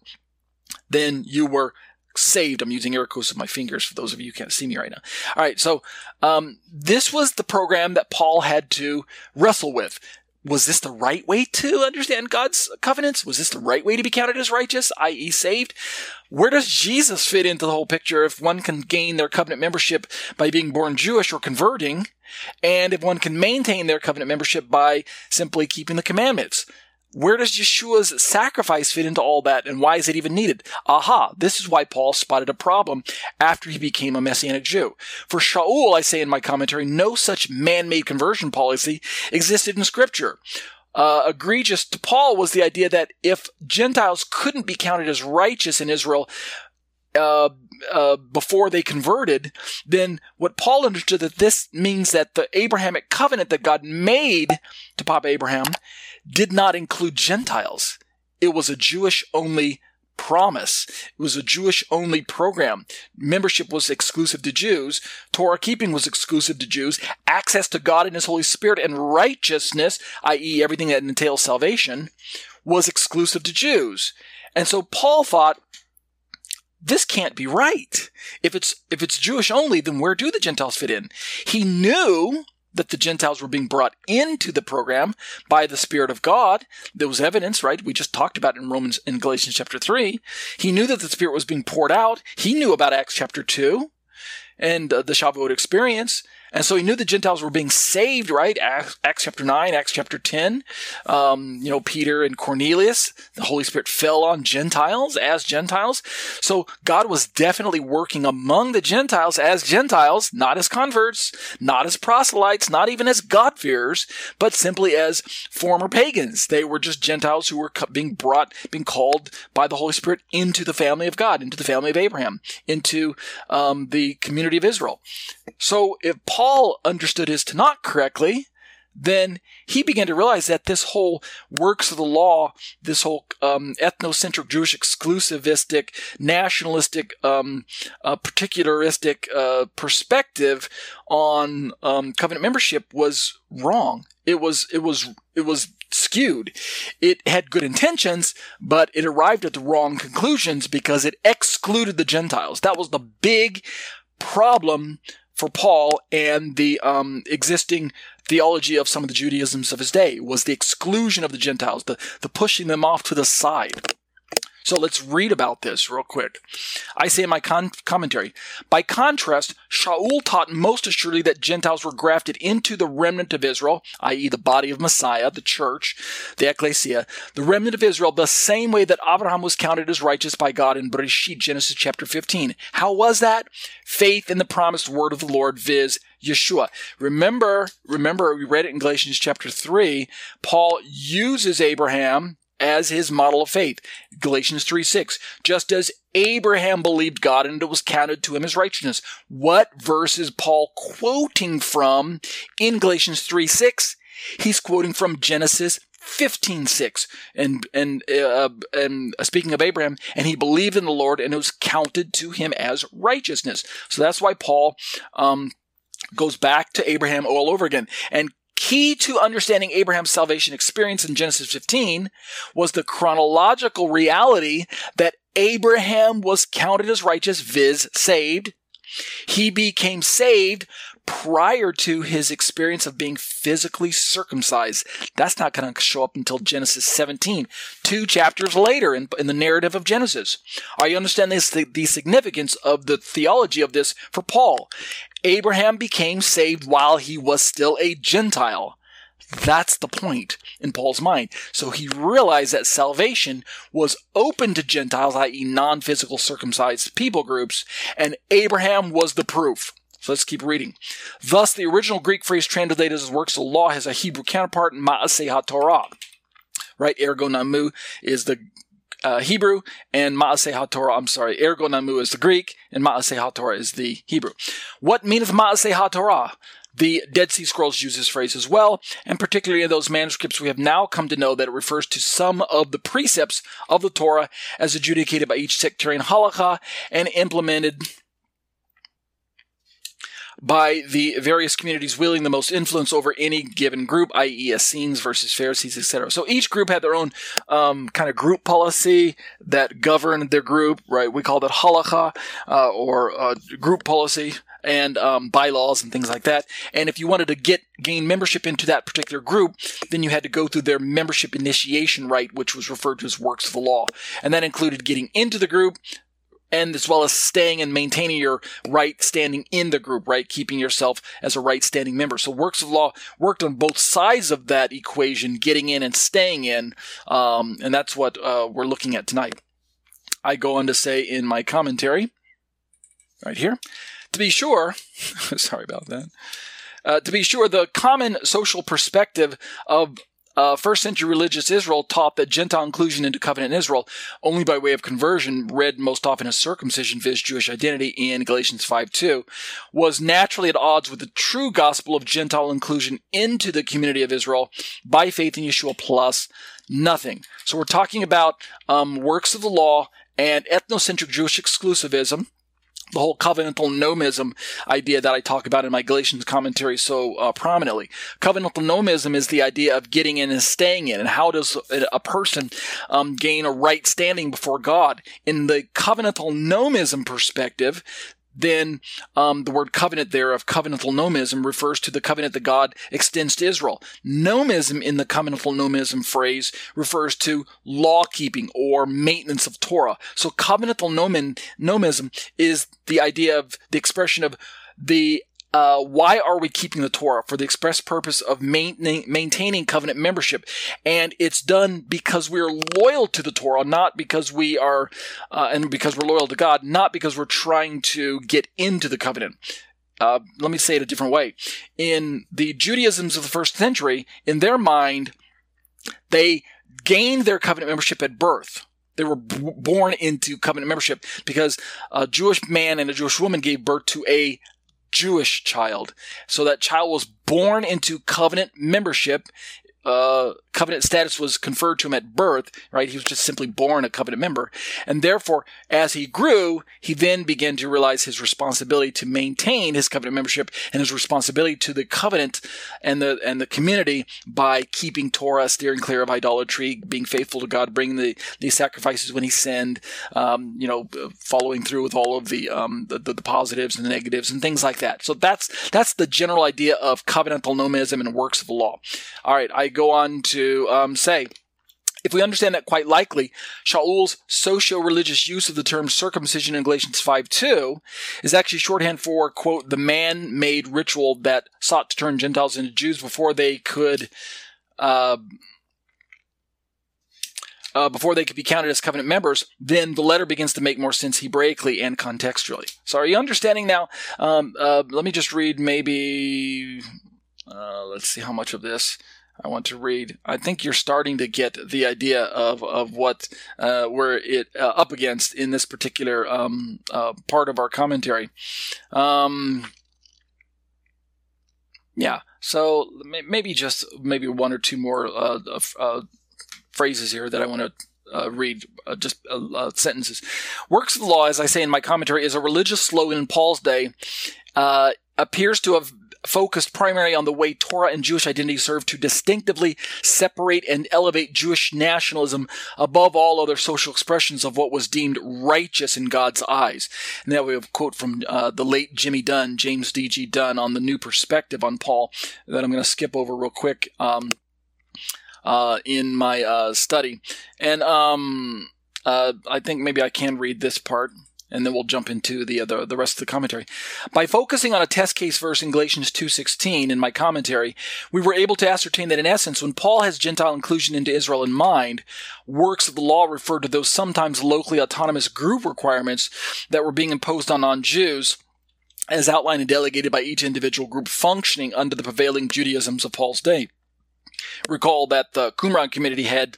then you were saved. I'm using air quotes with my fingers for those of you who can't see me right now. All right. So, um, this was the program that Paul had to wrestle with. was this the right way to understand God's covenants? Was this the right way to be counted as righteous, i.e., saved? Where does Jesus fit into the whole picture if one can gain their covenant membership by being born Jewish or converting, and if one can maintain their covenant membership by simply keeping the commandments? Where does Yeshua's sacrifice fit into all that, and why is it even needed? Aha, this is why Paul spotted a problem after he became a Messianic Jew. For Shaul, I say in my commentary, no such man-made conversion policy existed in Scripture. Uh, egregious to Paul was the idea that if Gentiles couldn't be counted as righteous in Israel, uh, uh, before they converted, then what Paul understood that this means that the Abrahamic covenant that God made to Papa Abraham did not include Gentiles. It was a Jewish only promise. It was a Jewish only program. Membership was exclusive to Jews. Torah keeping was exclusive to Jews. Access to God and His Holy Spirit and righteousness, i.e., everything that entails salvation, was exclusive to Jews. And so Paul thought, this can't be right. If it's, if it's Jewish only, then where do the Gentiles fit in? He knew that the Gentiles were being brought into the program by the Spirit of God. There was evidence, right? We just talked about in Romans, in Galatians chapter 3. He knew that the Spirit was being poured out. He knew about Acts chapter 2 and uh, the Shavuot experience. And so he knew the Gentiles were being saved, right? Acts, Acts chapter 9, Acts chapter 10. Um, you know, Peter and Cornelius, the Holy Spirit fell on Gentiles as Gentiles. So God was definitely working among the Gentiles as Gentiles, not as converts, not as proselytes, not even as God-fearers, but simply as former pagans. They were just Gentiles who were being brought, being called by the Holy Spirit into the family of God, into the family of Abraham, into um, the community of Israel. So if Paul understood his Tanakh correctly, then he began to realize that this whole works of the law, this whole um, ethnocentric, Jewish exclusivistic, nationalistic, um, uh, particularistic uh, perspective on um, covenant membership was wrong. It was it was it was skewed. It had good intentions, but it arrived at the wrong conclusions because it excluded the Gentiles. That was the big problem for Paul and the um, existing theology of some of the Judaisms of his day was the exclusion of the Gentiles, the, the pushing them off to the side. So let's read about this real quick. I say in my con- commentary, by contrast, Shaul taught most assuredly that Gentiles were grafted into the remnant of Israel, i.e., the body of Messiah, the church, the ecclesia, the remnant of Israel, the same way that Abraham was counted as righteous by God in Bereshit, Genesis chapter 15. How was that? Faith in the promised word of the Lord, viz., Yeshua. Remember, remember, we read it in Galatians chapter 3. Paul uses Abraham as his model of faith. Galatians 3 6. Just as Abraham believed God and it was counted to him as righteousness. What verse is Paul quoting from in Galatians 3 6? He's quoting from Genesis 15 6 and and uh, and speaking of Abraham and he believed in the Lord and it was counted to him as righteousness so that's why Paul um, goes back to Abraham all over again and key to understanding Abraham's salvation experience in Genesis 15 was the chronological reality that Abraham was counted as righteous, viz., saved. He became saved prior to his experience of being physically circumcised. That's not going to show up until Genesis 17, two chapters later in, in the narrative of Genesis. Are you understand this, the, the significance of the theology of this for Paul? Abraham became saved while he was still a Gentile. That's the point in Paul's mind. So he realized that salvation was open to Gentiles, i.e., non physical circumcised people groups, and Abraham was the proof. So let's keep reading. Thus, the original Greek phrase translated as works of law has a Hebrew counterpart, in Maaseh HaTorah. Right? Ergo nomou is the uh, Hebrew, and Maaseh HaTorah, I'm sorry, Ergo Nomou is the Greek, and Maaseh HaTorah is the Hebrew. What meaneth Maaseh HaTorah? The Dead Sea Scrolls use this phrase as well, and particularly in those manuscripts, we have now come to know that it refers to some of the precepts of the Torah as adjudicated by each sectarian halakha and implemented by the various communities wielding the most influence over any given group, i.e., Essenes versus Pharisees, etc. So each group had their own um, kind of group policy that governed their group, right? We call that halakha uh, or uh, group policy. and um, bylaws and things like that. And if you wanted to get gain membership into that particular group, then you had to go through their membership initiation rite, which was referred to as works of the law, and that included getting into the group, and as well as staying and maintaining your right standing in the group, right? Keeping yourself as a right standing member. So works of law worked on both sides of that equation, getting in and staying in. Um, and that's what uh, we're looking at tonight. I go on to say in my commentary, right here, to be sure, [laughs] sorry about that. Uh, to be sure, the common social perspective of uh, first century religious Israel taught that Gentile inclusion into covenant Israel only by way of conversion, read most often as circumcision, viz. Jewish identity in Galatians 5.2, was naturally at odds with the true gospel of Gentile inclusion into the community of Israel by faith in Yeshua plus nothing. So we're talking about um, works of the law and ethnocentric Jewish exclusivism the whole covenantal nomism idea that I talk about in my Galatians commentary so uh, prominently. Covenantal nomism is the idea of getting in and staying in, and how does a person um, gain a right standing before God? In the covenantal nomism perspective, then um, the word covenant there of covenantal nomism refers to the covenant that God extends to Israel. Nomism in the covenantal nomism phrase refers to law keeping or maintenance of Torah. So covenantal nomism is the idea of the expression of the uh, why are we keeping the Torah? For the express purpose of maintaining covenant membership. And it's done because we're loyal to the Torah, not because we are, uh, and because we're loyal to God, not because we're trying to get into the covenant. Uh, let me say it a different way. In the Judaisms of the first century, in their mind, they gained their covenant membership at birth. They were b- born into covenant membership because a Jewish man and a Jewish woman gave birth to a Jewish child. So that child was born into covenant membership uh, covenant status was conferred to him at birth, right? He was just simply born a covenant member. And therefore, as he grew, he then began to realize his responsibility to maintain his covenant membership and his responsibility to the covenant and the, and the community by keeping Torah, steering clear of idolatry, being faithful to God, bringing the, the sacrifices when he sinned, um, you know, following through with all of the, um, the, the, positives and the negatives and things like that. So that's, that's the general idea of covenantal nomism and works of the law. All right. I go on to um, say, if we understand that quite likely, Shaul's socio-religious use of the term circumcision in Galatians 5.2 is actually shorthand for, quote, the man-made ritual that sought to turn Gentiles into Jews before they could, uh, uh, before they could be counted as covenant members, then the letter begins to make more sense Hebraically and contextually. So are you understanding now? Um, uh, let me just read maybe, uh, let's see how much of this. I want to read. I think you're starting to get the idea of of what uh, we're it uh, up against in this particular um, uh, part of our commentary. Um, yeah. So maybe just maybe one or two more uh, uh, phrases here that I want to uh, read uh, just uh, sentences. Works of the law, as I say in my commentary, is a religious slogan in Paul's day. appears to have focused primarily on the way Torah and Jewish identity serve to distinctively separate and elevate Jewish nationalism above all other social expressions of what was deemed righteous in God's eyes. And that we have a quote from uh, the late Jimmy Dunn, James D.G. Dunn, on the new perspective on Paul that I'm going to skip over real quick um, uh, in my uh, study. And um, uh, I think maybe I can read this part and then we'll jump into the, the the rest of the commentary. By focusing on a test case verse in Galatians 2:16 in my commentary, we were able to ascertain that in essence when Paul has Gentile inclusion into Israel in mind, works of the law refer to those sometimes locally autonomous group requirements that were being imposed on non-Jews as outlined and delegated by each individual group functioning under the prevailing Judaisms of Paul's day. Recall that the Qumran community had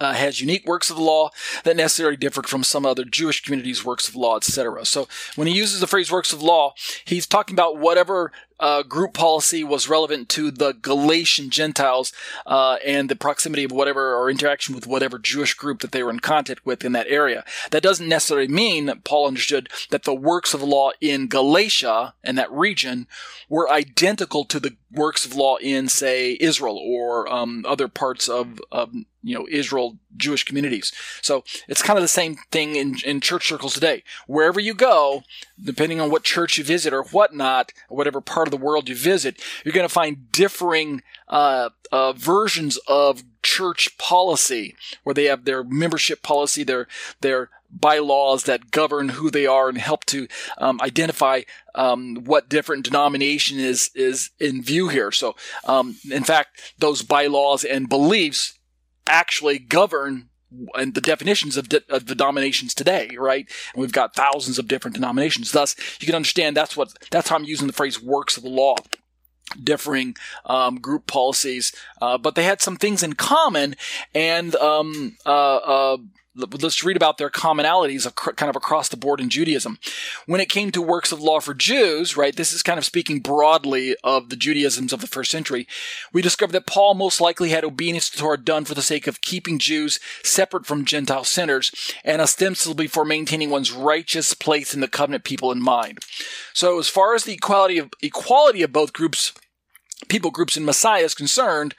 uh, has unique works of the law that necessarily differed from some other Jewish communities' works of law, etc. So when he uses the phrase works of law, he's talking about whatever uh, group policy was relevant to the Galatian Gentiles uh, and the proximity of whatever or interaction with whatever Jewish group that they were in contact with in that area. That doesn't necessarily mean that Paul understood that the works of law in Galatia and that region were identical to the works of law in, say, Israel or um, other parts of, of you know Israel Jewish communities. So it's kind of the same thing in, in church circles today. Wherever you go, depending on what church you visit or whatnot, or whatever part of the world you visit, you're going to find differing uh, uh, versions of church policy, where they have their membership policy, their their bylaws that govern who they are and help to um, identify um, what different denomination is is in view here. So, um, in fact, those bylaws and beliefs actually govern and the definitions of, de- of the denominations today, right? And we've got thousands of different denominations. Thus, you can understand that's what that's how I'm using the phrase "works of the law." differing um, group policies, uh, but they had some things in common, and um, uh, uh, let's read about their commonalities kind of across the board in Judaism. When it came to works of law for Jews, right, this is kind of speaking broadly of the Judaisms of the first century, we discover that Paul most likely had obedience to Torah done for the sake of keeping Jews separate from Gentile sinners and ostensibly for maintaining one's righteous place in the covenant people in mind. So as far as the equality of, equality of both groups, people groups in Messiah is concerned,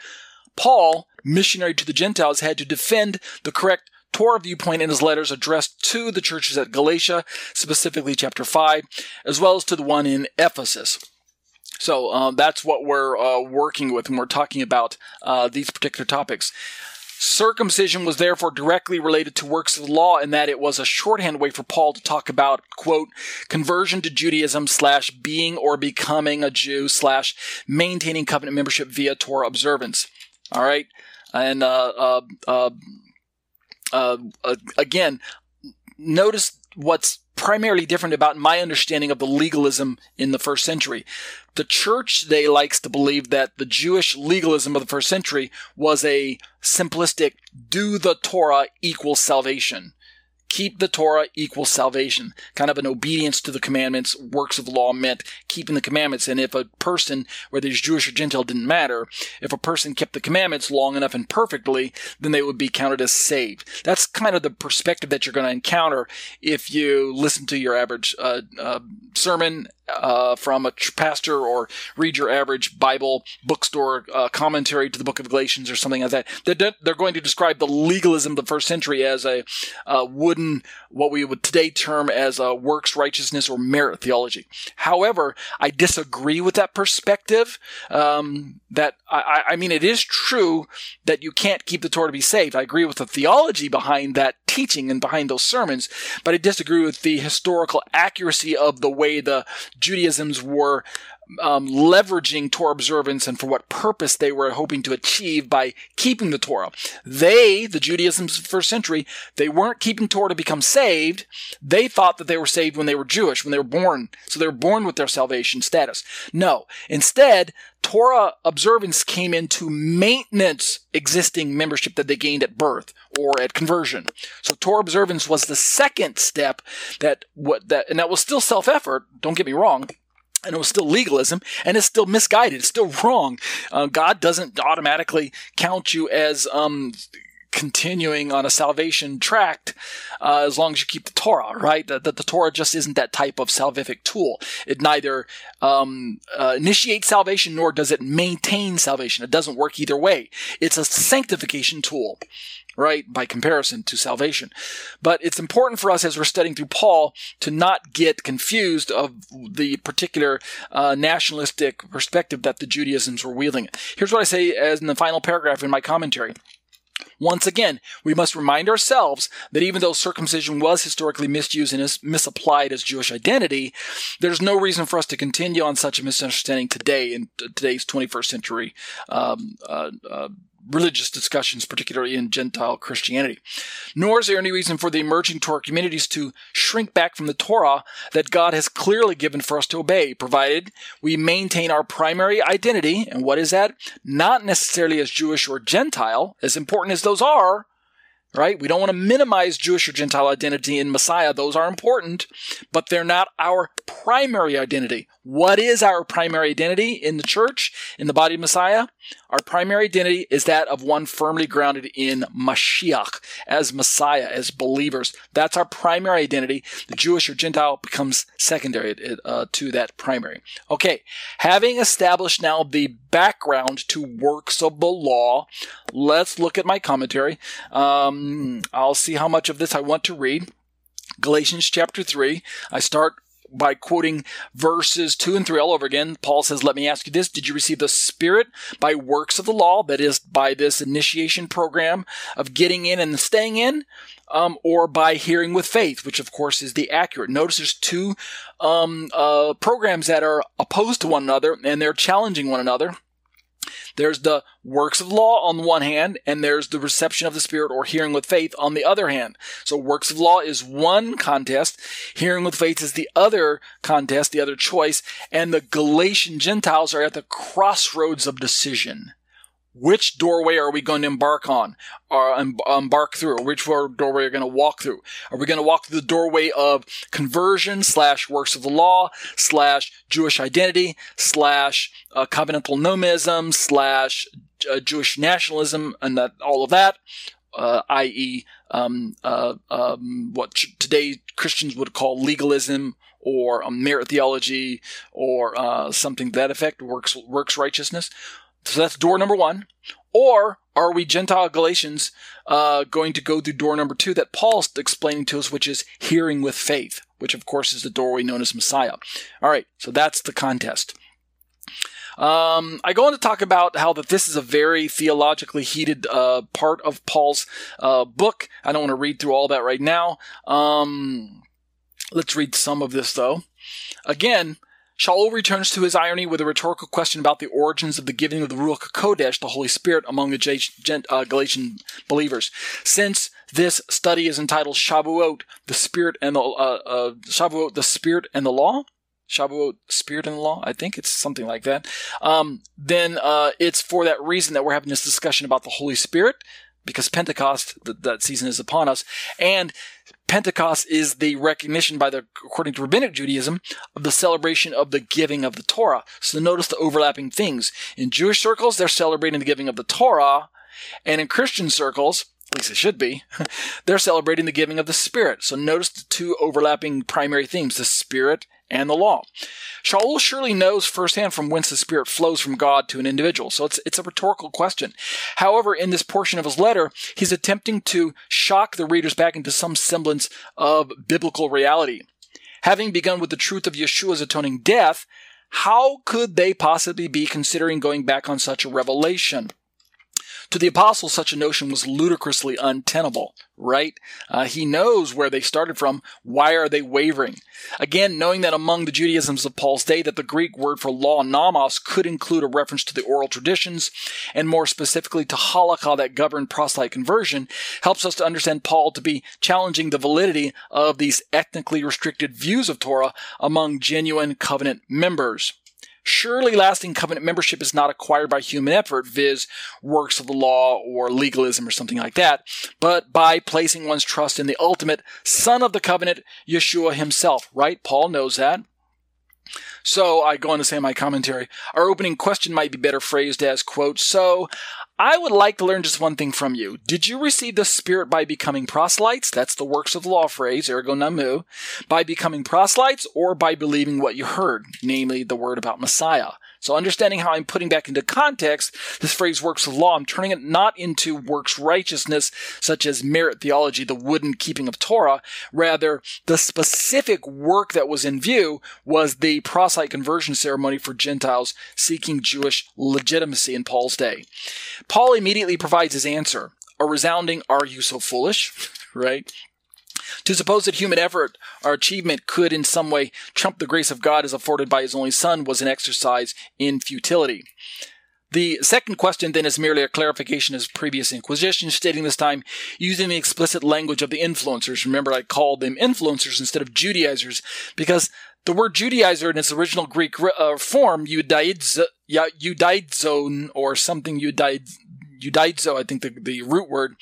Paul, missionary to the Gentiles, had to defend the correct Torah viewpoint in his letters addressed to the churches at Galatia, specifically chapter 5, as well as to the one in Ephesus. So uh, that's what we're uh, working with when we're talking about uh, these particular topics. Circumcision was therefore directly related to works of the law in that it was a shorthand way for Paul to talk about, quote, conversion to Judaism slash being or becoming a Jew slash maintaining covenant membership via Torah observance. All right. And, uh, uh, uh uh, again, notice what's primarily different about my understanding of the legalism in the first century. The church today likes to believe that the Jewish legalism of the first century was a simplistic do the Torah equals salvation keep the Torah equals salvation. Kind of an obedience to the commandments, works of the law meant keeping the commandments. And if a person, whether he's Jewish or Gentile, didn't matter, if a person kept the commandments long enough and perfectly, then they would be counted as saved. That's kind of the perspective that you're going to encounter if you listen to your average uh, uh, sermon uh, from a pastor or read your average Bible bookstore uh, commentary to the book of Galatians or something like that. They're, they're going to describe the legalism of the first century as a, a what we would today term as a works righteousness or merit theology. However, I disagree with that perspective. Um, that I, I mean, it is true that you can't keep the Torah to be saved. I agree with the theology behind that teaching and behind those sermons, but I disagree with the historical accuracy of the way the Judaisms were um, leveraging Torah observance and for what purpose they were hoping to achieve by keeping the Torah. They, the Judaisms of the first century, they weren't keeping Torah to become saved. They thought that they were saved when they were Jewish, when they were born. So they were born with their salvation status. No. Instead, Torah observance came into maintenance existing membership that they gained at birth or at conversion. So Torah observance was the second step that what that and that was still self-effort, don't get me wrong, and it was still legalism and it's still misguided. It's still wrong. Uh, God doesn't automatically count you as um, continuing on a salvation tract uh, as long as you keep the Torah, right? That the, the, Torah just isn't that type of salvific tool. It neither um, uh, initiates salvation nor does it maintain salvation. It doesn't work either way. It's a sanctification tool right? By comparison to salvation. But it's important for us as we're studying through Paul to not get confused of the particular uh, nationalistic perspective that the Judaisms were wielding. Here's what I say as in the final paragraph in my commentary. Once again, we must remind ourselves that even though circumcision was historically misused and is misapplied as Jewish identity, there's no reason for us to continue on such a misunderstanding today in today's 21st century um, uh, uh, religious discussions, particularly in Gentile Christianity. Nor is there any reason for the emerging Torah communities to shrink back from the Torah that God has clearly given for us to obey, provided we maintain our primary identity. And what is that? Not necessarily as Jewish or Gentile, as important as those are, right? We don't want to minimize Jewish or Gentile identity in Messiah. Those are important, but they're not our primary identity. What is our primary identity in the church, in the body of Messiah? Our primary identity is that of one firmly grounded in Mashiach, as Messiah, as believers. That's our primary identity. The Jewish or Gentile becomes secondary uh, to that primary. Okay, having established now the background to works of the law, let's look at my commentary. Um, I'll see how much of this I want to read. Galatians chapter 3. I start by quoting verses 2 and 3 all over again. Paul says, Let me ask you this. Did you receive the Spirit by works of the law? That is, by this initiation program of getting in and staying in? Um, or by hearing with faith, which of course is the accurate. Notice there's two um, uh, programs that are opposed to one another and they're challenging one another. There's the works of law on the one hand, and there's the reception of the Spirit or hearing with faith on the other hand. So works of law is one contest, hearing with faith is the other contest, the other choice, and the Galatian Gentiles are at the crossroads of decision which doorway are we going to embark on? Or uh, embark through which doorway are going to walk through? Are we going to walk through the doorway of conversion slash works of the law slash jewish identity slash uh, covenantal nomism slash uh, jewish nationalism and that all of that? Uh, i.e um, uh, um, what today christians would call legalism or um, merit theology or something to that effect works works righteousness so that's door number one. Or are we Gentile Galatians uh, going to go through door number two that Paul's explaining to us, which is hearing with faith, which of course is the doorway known as Messiah. All right, so that's the contest. Um, I go on to talk about how that this is a very theologically heated uh, part of Paul's uh, book. I don't want to read through all that right now. Um, let's read some of this though. Again, Shaul returns to his irony with a rhetorical question about the origins of the giving of the Ruach HaKodesh, the Holy Spirit, among the uh, Galatian believers. Since this study is entitled Shavuot, the Spirit and the uh, uh, Shavuot, the Spirit and the Law. Shavuot, Spirit and the Law. I think it's something like that. Um, then uh, it's for that reason that we're having this discussion about the Holy Spirit because Pentecost, that season is upon us. And Pentecost is the recognition by the, according to rabbinic Judaism, of the celebration of the giving of the Torah. So notice the overlapping things. In Jewish circles, they're celebrating the giving of the Torah, and in Christian circles, at least it should be, [laughs] they're celebrating the giving of the Spirit. So notice the two overlapping primary themes, the Spirit and the law. Shaul surely knows firsthand from whence the Spirit flows from God to an individual, so it's, it's a rhetorical question. However, in this portion of his letter, he's attempting to shock the readers back into some semblance of biblical reality. Having begun with the truth of Yeshua's atoning death, how could they possibly be considering going back on such a revelation? To the apostles, such a notion was ludicrously untenable, right? Uh, he knows where they started from. Why are they wavering? Again, knowing that among the Judaisms of Paul's day that the Greek word for law, nomos, could include a reference to the oral traditions, and more specifically to halakha that governed proselyte conversion, helps us to understand Paul to be challenging the validity of these ethnically restricted views of Torah among genuine covenant members. Surely lasting covenant membership is not acquired by human effort, viz., works of the law or legalism or something like that, but by placing one's trust in the ultimate Son of the covenant, Yeshua himself, right? Paul knows that. So I go on to say in my commentary, our opening question might be better phrased as, quote, so I would like to learn just one thing from you. Did you receive the Spirit by becoming proselytes? That's the works of law phrase, ergo nomou. By becoming proselytes or by believing what you heard, namely the word about Messiah? So understanding how I'm putting back into context this phrase works of law, I'm turning it not into works righteousness, such as merit theology, the wooden keeping of Torah. Rather, the specific work that was in view was the proselyte conversion ceremony for Gentiles seeking Jewish legitimacy in Paul's day. Paul immediately provides his answer. A resounding, are you so foolish? [laughs] right? To suppose that human effort or achievement could in some way trump the grace of God as afforded by his only Son was an exercise in futility. The second question then is merely a clarification of previous inquisition, stating this time using the explicit language of the influencers. Remember, I called them influencers instead of Judaizers because the word Judaizer in its original Greek uh, form, Judaizo, or something Judaizo, I think the, the root word,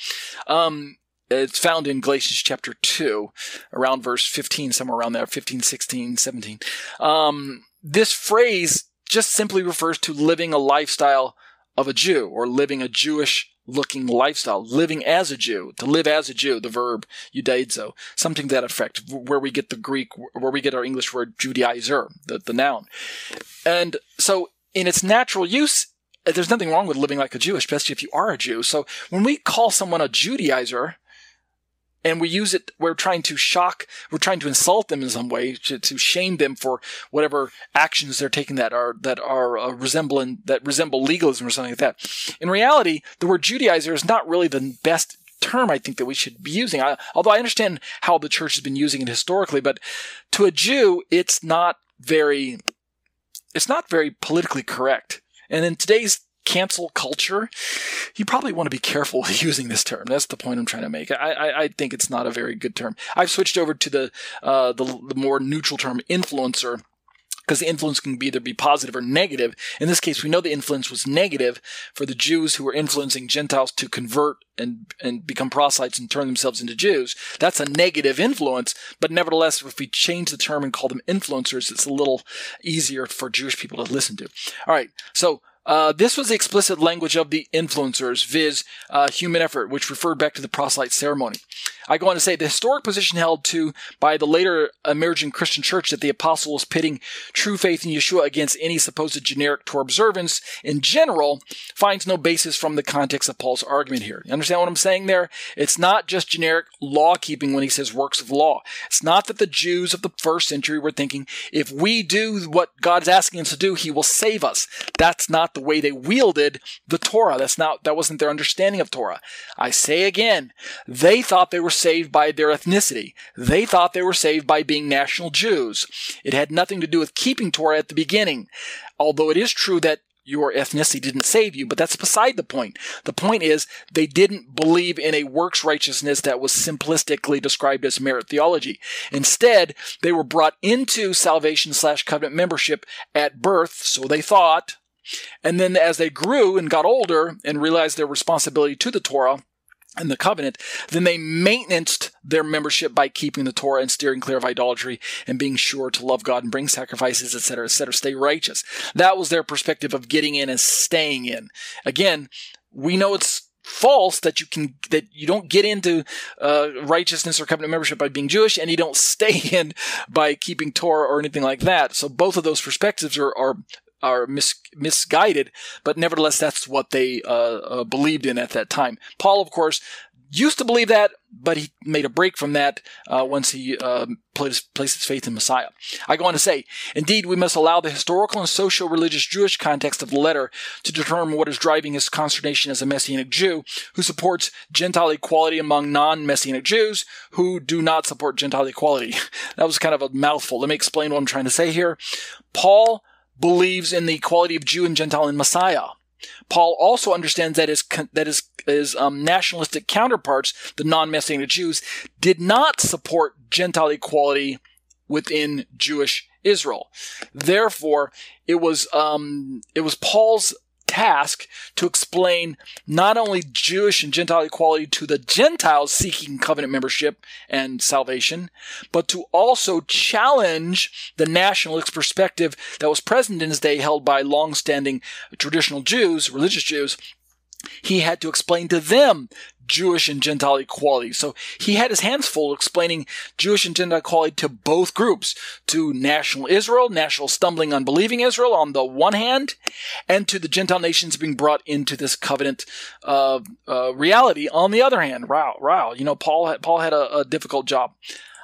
um, it's found in Galatians chapter 2, around verse 15, somewhere around there, 15, 16, 17. Um, this phrase just simply refers to living a lifestyle of a Jew or living a Jewish looking lifestyle, living as a Jew, to live as a Jew, the verb judaizo, something to that effect, where we get the Greek, where we get our English word Judaizer, the, the noun. And so in its natural use, there's nothing wrong with living like a Jew, especially if you are a Jew. So when we call someone a Judaizer, and we use it. We're trying to shock. We're trying to insult them in some way to, to shame them for whatever actions they're taking that are that are uh, resembling that resemble legalism or something like that. In reality, the word Judaizer is not really the best term I think that we should be using. I, although I understand how the church has been using it historically, but to a Jew, it's not very, it's not very politically correct. And in today's cancel culture, you probably want to be careful [laughs] using this term. That's the point I'm trying to make. I, I, I think it's not a very good term. I've switched over to the, uh, the, the more neutral term influencer because the influence can be either be positive or negative. In this case, we know the influence was negative for the Jews who were influencing Gentiles to convert and, and become proselytes and turn themselves into Jews. That's a negative influence, but nevertheless, if we change the term and call them influencers, it's a little easier for Jewish people to listen to. All right. So uh, this was the explicit language of the influencers, viz., uh, human effort, which referred back to the proselyte ceremony. I go on to say the historic position held to by the later emerging Christian church that the apostle was pitting true faith in Yeshua against any supposed generic Torah observance in general finds no basis from the context of Paul's argument here. You understand what I'm saying there? It's not just generic law keeping when he says works of law. It's not that the Jews of the first century were thinking, if we do what God's asking us to do, he will save us. That's not the way they wielded the Torah. That's not, that wasn't their understanding of Torah. I say again, they thought they were saved by their ethnicity. They thought they were saved by being national Jews. It had nothing to do with keeping Torah at the beginning. Although it is true that your ethnicity didn't save you, but that's beside the point. The point is they didn't believe in a works righteousness that was simplistically described as merit theology. Instead, they were brought into salvation slash covenant membership at birth, so they thought. And then as they grew and got older and realized their responsibility to the Torah, and the covenant, then they maintained their membership by keeping the Torah and steering clear of idolatry and being sure to love God and bring sacrifices, etc., etc., stay righteous. That was their perspective of getting in and staying in. Again, we know it's false that you can that you don't get into uh, righteousness or covenant membership by being Jewish, and you don't [laughs] stay in by keeping Torah or anything like that. So both of those perspectives are, are are mis- misguided, but nevertheless, that's what they uh, uh, believed in at that time. Paul, of course, used to believe that, but he made a break from that uh, once he uh, placed, placed his faith in Messiah. I go on to say, indeed, we must allow the historical and social religious Jewish context of the letter to determine what is driving his consternation as a Messianic Jew who supports Gentile equality among non-Messianic Jews who do not support Gentile equality. [laughs] that was kind of a mouthful. Let me explain what I'm trying to say here. Paul believes in the equality of Jew and Gentile in Messiah. Paul also understands that his, that his, his um, nationalistic counterparts, the non-Messianic Jews, did not support Gentile equality within Jewish Israel. Therefore, it was um, it was Paul's task to explain not only Jewish and Gentile equality to the Gentiles seeking covenant membership and salvation, but to also challenge the nationalist perspective that was present in his day held by long-standing traditional Jews, religious Jews, he had to explain to them Jewish and Gentile equality. So he had his hands full explaining Jewish and Gentile equality to both groups, to national Israel, national stumbling unbelieving Israel on the one hand, and to the Gentile nations being brought into this covenant uh, uh, reality on the other hand. Wow, wow. You know, Paul had, Paul had a, a difficult job.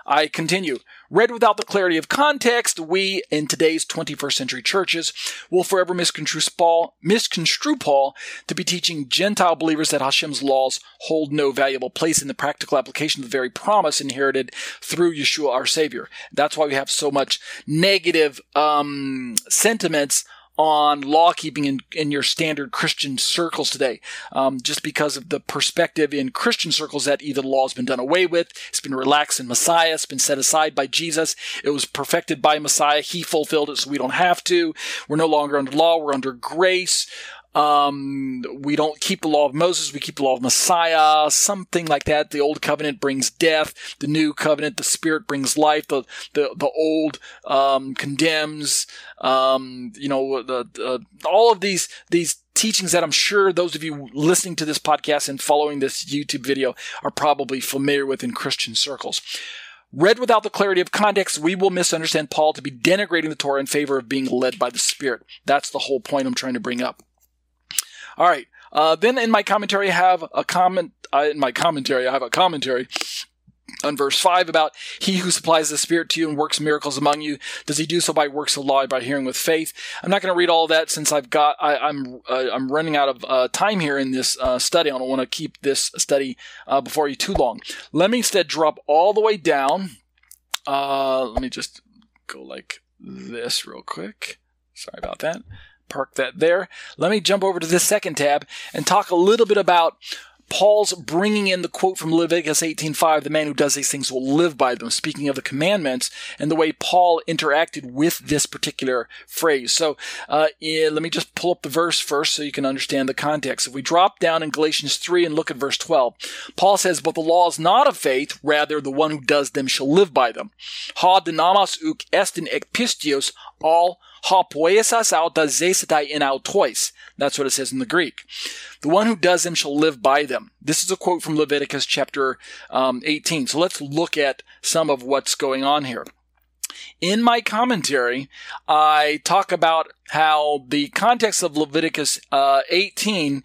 I continue. Read without the clarity of context, we, in today's 21st century churches, will forever misconstrue Paul, misconstrue Paul to be teaching Gentile believers that Hashem's laws hold no valuable place in the practical application of the very promise inherited through Yeshua our Savior. That's why we have so much negative um, sentiments on law keeping in, in your standard Christian circles today. Um, just because of the perspective in Christian circles that either the law has been done away with, it's been relaxed in Messiah, it's been set aside by Jesus, it was perfected by Messiah, He fulfilled it so we don't have to. We're no longer under law, we're under grace. Um, we don't keep the law of Moses, we keep the law of Messiah, something like that. The old covenant brings death, the new covenant, the spirit brings life, the, the, the old, um, condemns, um, you know, the, the, all of these, these teachings that I'm sure those of you listening to this podcast and following this YouTube video are probably familiar with in Christian circles. Read without the clarity of context, we will misunderstand Paul to be denigrating the Torah in favor of being led by the Spirit. That's the whole point I'm trying to bring up. All right. Uh, then in my commentary, I have a comment. Uh, in my commentary, I have a commentary on verse 5 about he who supplies the Spirit to you and works miracles among you. Does he do so by works of law, by hearing with faith? I'm not going to read all that since I've got, I, am I'm, uh, I'm running out of uh, time here in this uh, study. I don't want to keep this study uh, before you too long. Let me instead drop all the way down. Uh, let me just go like this real quick. Sorry about that. Park that there. Let me jump over to this second tab and talk a little bit about Paul's bringing in the quote from Leviticus 18:5, "The man who does these things will live by them." Speaking of the commandments and the way Paul interacted with this particular phrase. So, uh, yeah, let me just pull up the verse first so you can understand the context. If we drop down in Galatians 3 and look at verse 12, Paul says, "But the law is not of faith; rather, the one who does them shall live by them." Ha dynamas uk estin ekpistios all ha auta zesetai in autois. That's what it says in the Greek. The one who does them shall live by them. This is a quote from Leviticus chapter um, 18. So let's look at some of what's going on here. In my commentary, I talk about how the context of Leviticus uh, 18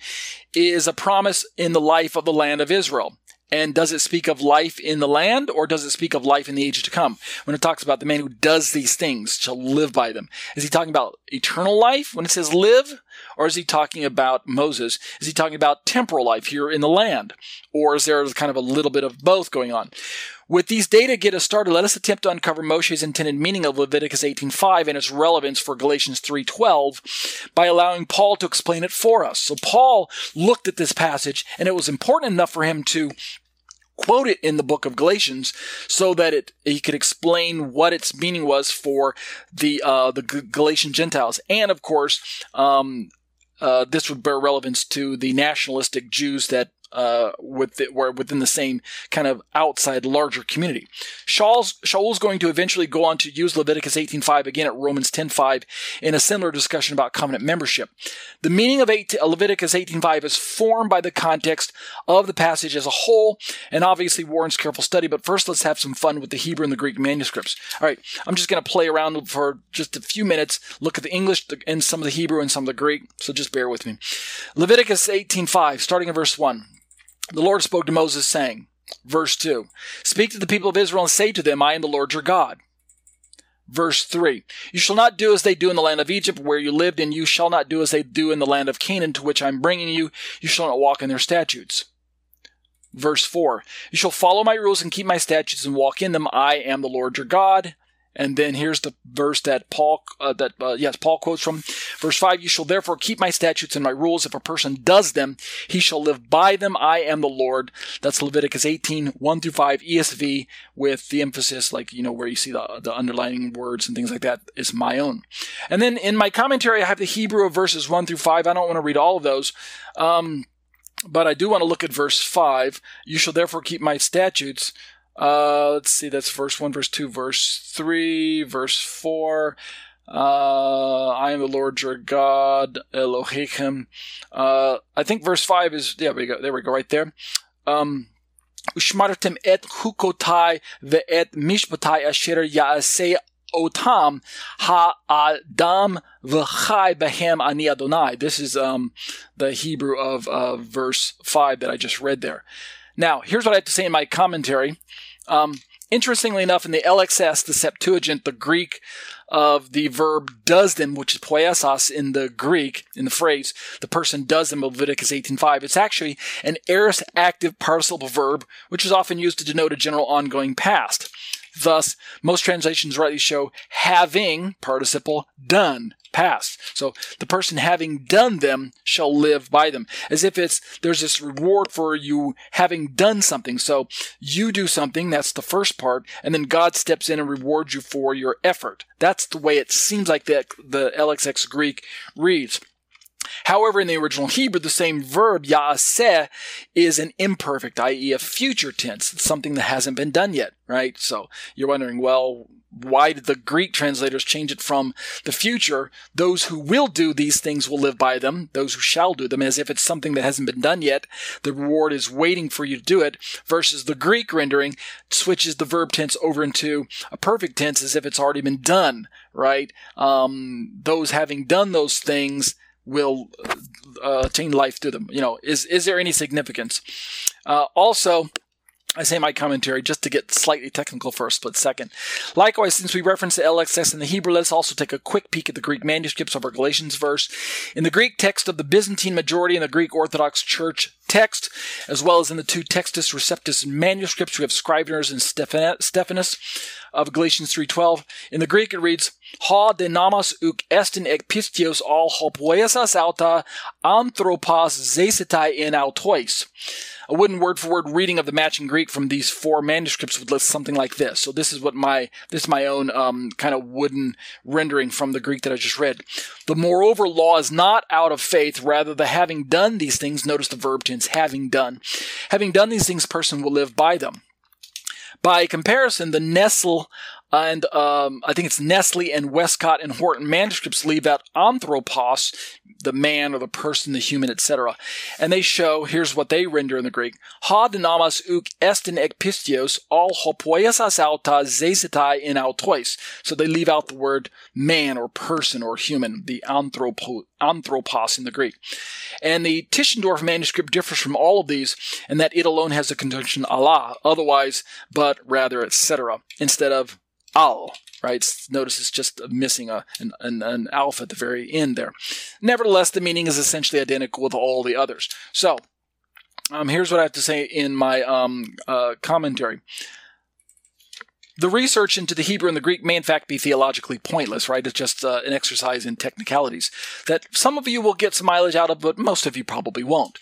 is a promise in the life of the land of Israel. And does it speak of life in the land or does it speak of life in the age to come? When it talks about the man who does these things shall live by them. Is he talking about eternal life when it says live? Or is he talking about Moses? Is he talking about temporal life here in the land? Or is there kind of a little bit of both going on? With these data get us started, let us attempt to uncover Moshe's intended meaning of Leviticus 18.5 and its relevance for Galatians 3.12 by allowing Paul to explain it for us. So Paul looked at this passage and it was important enough for him to quote it in the book of Galatians so that it he could explain what its meaning was for the uh, the Galatian Gentiles, and of course, um, uh, this would bear relevance to the nationalistic Jews that uh, with the, were within the same kind of outside larger community. Shaul's, Shaul's going to eventually go on to use Leviticus 18.5 again at Romans 10.5 in a similar discussion about covenant membership. The meaning of 18, Leviticus 18.5 is formed by the context of the passage as a whole and obviously warrants careful study, but first let's have some fun with the Hebrew and the Greek manuscripts. All right, I'm just going to play around for just a few minutes, look at the English and some of the Hebrew and some of the Greek, so just bear with me. Leviticus 18.5, starting in verse 1. The Lord spoke to Moses, saying, Verse 2 Speak to the people of Israel and say to them, I am the Lord your God. Verse 3 You shall not do as they do in the land of Egypt, where you lived, and you shall not do as they do in the land of Canaan, to which I am bringing you. You shall not walk in their statutes. Verse 4 You shall follow my rules and keep my statutes and walk in them. I am the Lord your God. And then here's the verse that Paul, uh, that uh, yes, Paul quotes from verse five. You shall therefore keep my statutes and my rules. If a person does them, he shall live by them. I am the Lord. That's Leviticus 18, 1 through 5 ESV with the emphasis, like, you know, where you see the, the underlining words and things like that is my own. And then in my commentary, I have the Hebrew of verses 1 through 5. I don't want to read all of those. Um, but I do want to look at verse 5. You shall therefore keep my statutes. Uh, let's see, that's verse 1, verse 2, verse 3, verse 4. Uh, I am the Lord your God, Elohim. Uh, I think verse 5 is, yeah, we go, there we go, right there. Um, Ushmartem et hukotai ve'et mishpatai asher ya'aseh otam ha'adam v'chai behem ani Adonai. This is um, the Hebrew of uh, verse 5 that I just read there. Now, here's what I have to say in my commentary. Um, interestingly enough, in the LXX, the Septuagint, the Greek of the verb does them, which is poiesos in the Greek, in the phrase, the person does them, Leviticus 18.5, it's actually an aorist active participle verb, which is often used to denote a general ongoing past. Thus, most translations rightly show having participle done past. So the person having done them shall live by them. As if it's, there's this reward for you having done something. So you do something, that's the first part, and then God steps in and rewards you for your effort. That's the way it seems like the, the LXX Greek reads. However, in the original Hebrew, the same verb, ya'aseh, is an imperfect, i.e. a future tense. It's something that hasn't been done yet, right? So you're wondering, well, why did the Greek translators change it from the future? Those who will do these things will live by them, those who shall do them, as if it's something that hasn't been done yet. The reward is waiting for you to do it, versus the Greek rendering switches the verb tense over into a perfect tense as if it's already been done, right? Um, those having done those things will uh, attain life to them. You know, is is there any significance? Uh, also, I say my commentary just to get slightly technical for a split second. Likewise, since we reference the LXX in the Hebrew, let's also take a quick peek at the Greek manuscripts of our Galatians verse. In the Greek text of the Byzantine majority and the Greek Orthodox Church text, as well as in the two Textus Receptus manuscripts, we have Scriveners and Stephanus of Galatians 3.12. In the Greek, it reads, Ha denamos uk estin ekpistios all hopoesas alta anthropos zesetai in autois. A wooden word for word reading of the matching Greek from these four manuscripts would list something like this. So this is what my, this is my own, um, kind of wooden rendering from the Greek that I just read. The moreover law is not out of faith, rather the having done these things, notice the verb tense, having done. Having done these things, person will live by them. By comparison, the Nestle and um, I think it's Nestle and Westcott and Horton manuscripts leave out anthropos, the man or the person, the human, etc. And they show, here's what they render in the Greek, ha dynamas uk estin ekpistios all hopoiesas alta zesetai in autois. So they leave out the word man or person or human, the anthropo, anthropos in the Greek. And the Tischendorf manuscript differs from all of these in that it alone has the conjunction alla, otherwise, but rather, etc., instead of al, right? Notice it's just missing a, an, an, an alpha at the very end there. Nevertheless, the meaning is essentially identical with all the others. So, um, here's what I have to say in my um, uh, commentary. The research into the Hebrew and the Greek may, in fact, be theologically pointless, right? It's just uh, an exercise in technicalities that some of you will get some mileage out of, but most of you probably won't.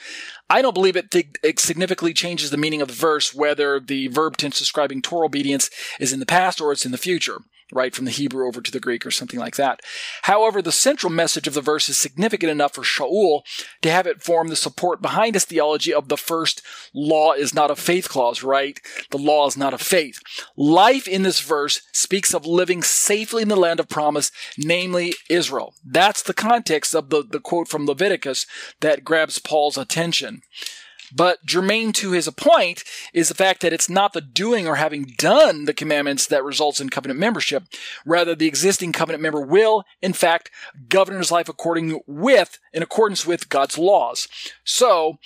I don't believe it, th- it significantly changes the meaning of the verse, whether the verb tense describing Torah obedience is in the past or it's in the future right from the Hebrew over to the Greek or something like that. However, the central message of the verse is significant enough for Shaul to have it form the support behind his theology of the first law is not a faith clause, right? The law is not a faith. Life in this verse speaks of living safely in the land of promise, namely Israel. That's the context of the, the quote from Leviticus that grabs Paul's attention. But germane to his point is the fact that it's not the doing or having done the commandments that results in covenant membership. Rather, the existing covenant member will, in fact, govern his life according with, in accordance with God's laws. So,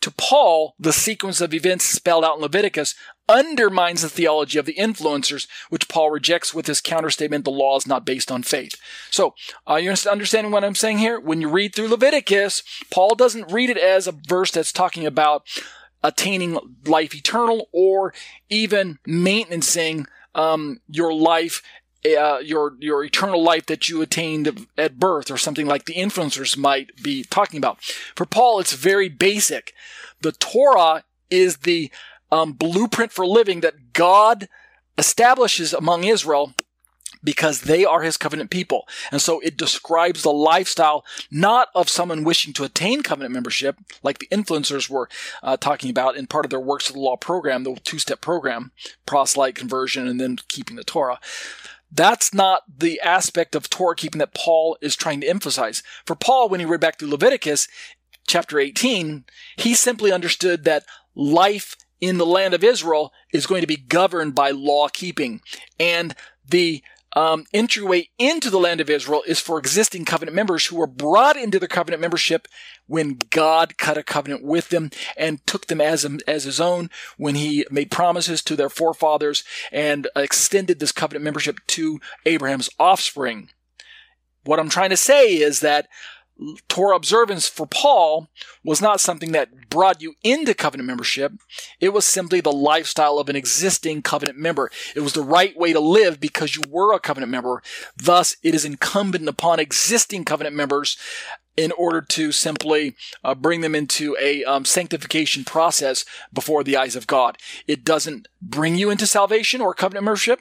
to Paul, the sequence of events spelled out in Leviticus undermines the theology of the influencers, which Paul rejects with his counterstatement, the law is not based on faith. So, uh, you understanding what I'm saying here? When you read through Leviticus, Paul doesn't read it as a verse that's talking about attaining life eternal or even maintaining um, your life uh, your your eternal life that you attained at birth or something like the influencers might be talking about. For Paul, it's very basic. The Torah is the um, blueprint for living that God establishes among Israel because they are his covenant people. And so it describes the lifestyle not of someone wishing to attain covenant membership, like the influencers were uh, talking about in part of their Works of the Law program, the two step program, proselyte conversion and then keeping the Torah. That's not the aspect of Torah keeping that Paul is trying to emphasize. For Paul, when he read back through Leviticus chapter 18, he simply understood that life in the land of Israel is going to be governed by law keeping. And the um, entryway into the land of Israel is for existing covenant members who were brought into the covenant membership when God cut a covenant with them and took them as, as his own when he made promises to their forefathers and extended this covenant membership to Abraham's offspring. What I'm trying to say is that Torah observance for Paul was not something that brought you into covenant membership. It was simply the lifestyle of an existing covenant member. It was the right way to live because you were a covenant member. Thus, it is incumbent upon existing covenant members in order to simply uh, bring them into a um, sanctification process before the eyes of God. It doesn't bring you into salvation or covenant membership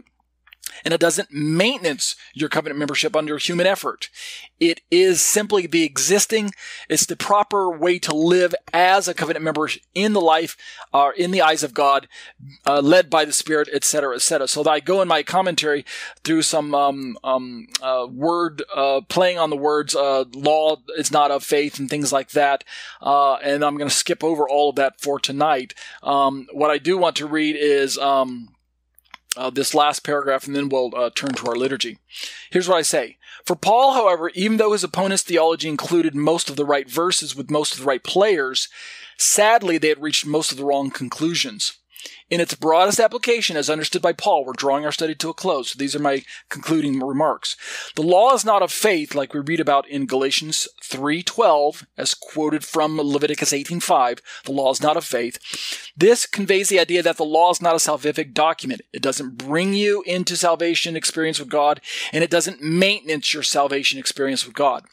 and it doesn't maintenance your covenant membership under human effort. It is simply the existing, it's the proper way to live as a covenant member in the life, uh, in the eyes of God, uh, led by the Spirit, etc., etc. So I go in my commentary through some um, um, uh, word uh, playing on the words uh, "law is not of faith" and things like that, uh, and I'm going to skip over all of that for tonight. Um, what I do want to read is. Um, uh, this last paragraph, and then we'll uh, turn to our liturgy. Here's what I say. For Paul, however, even though his opponent's theology included most of the right verses with most of the right players, sadly they had reached most of the wrong conclusions. In its broadest application, as understood by Paul, we're drawing our study to a close. So these are my concluding remarks. The law is not of faith, like we read about in Galatians 3.12, as quoted from Leviticus 18.5. The law is not of faith. This conveys the idea that the law is not a salvific document. It doesn't bring you into salvation experience with God, and it doesn't maintenance your salvation experience with God.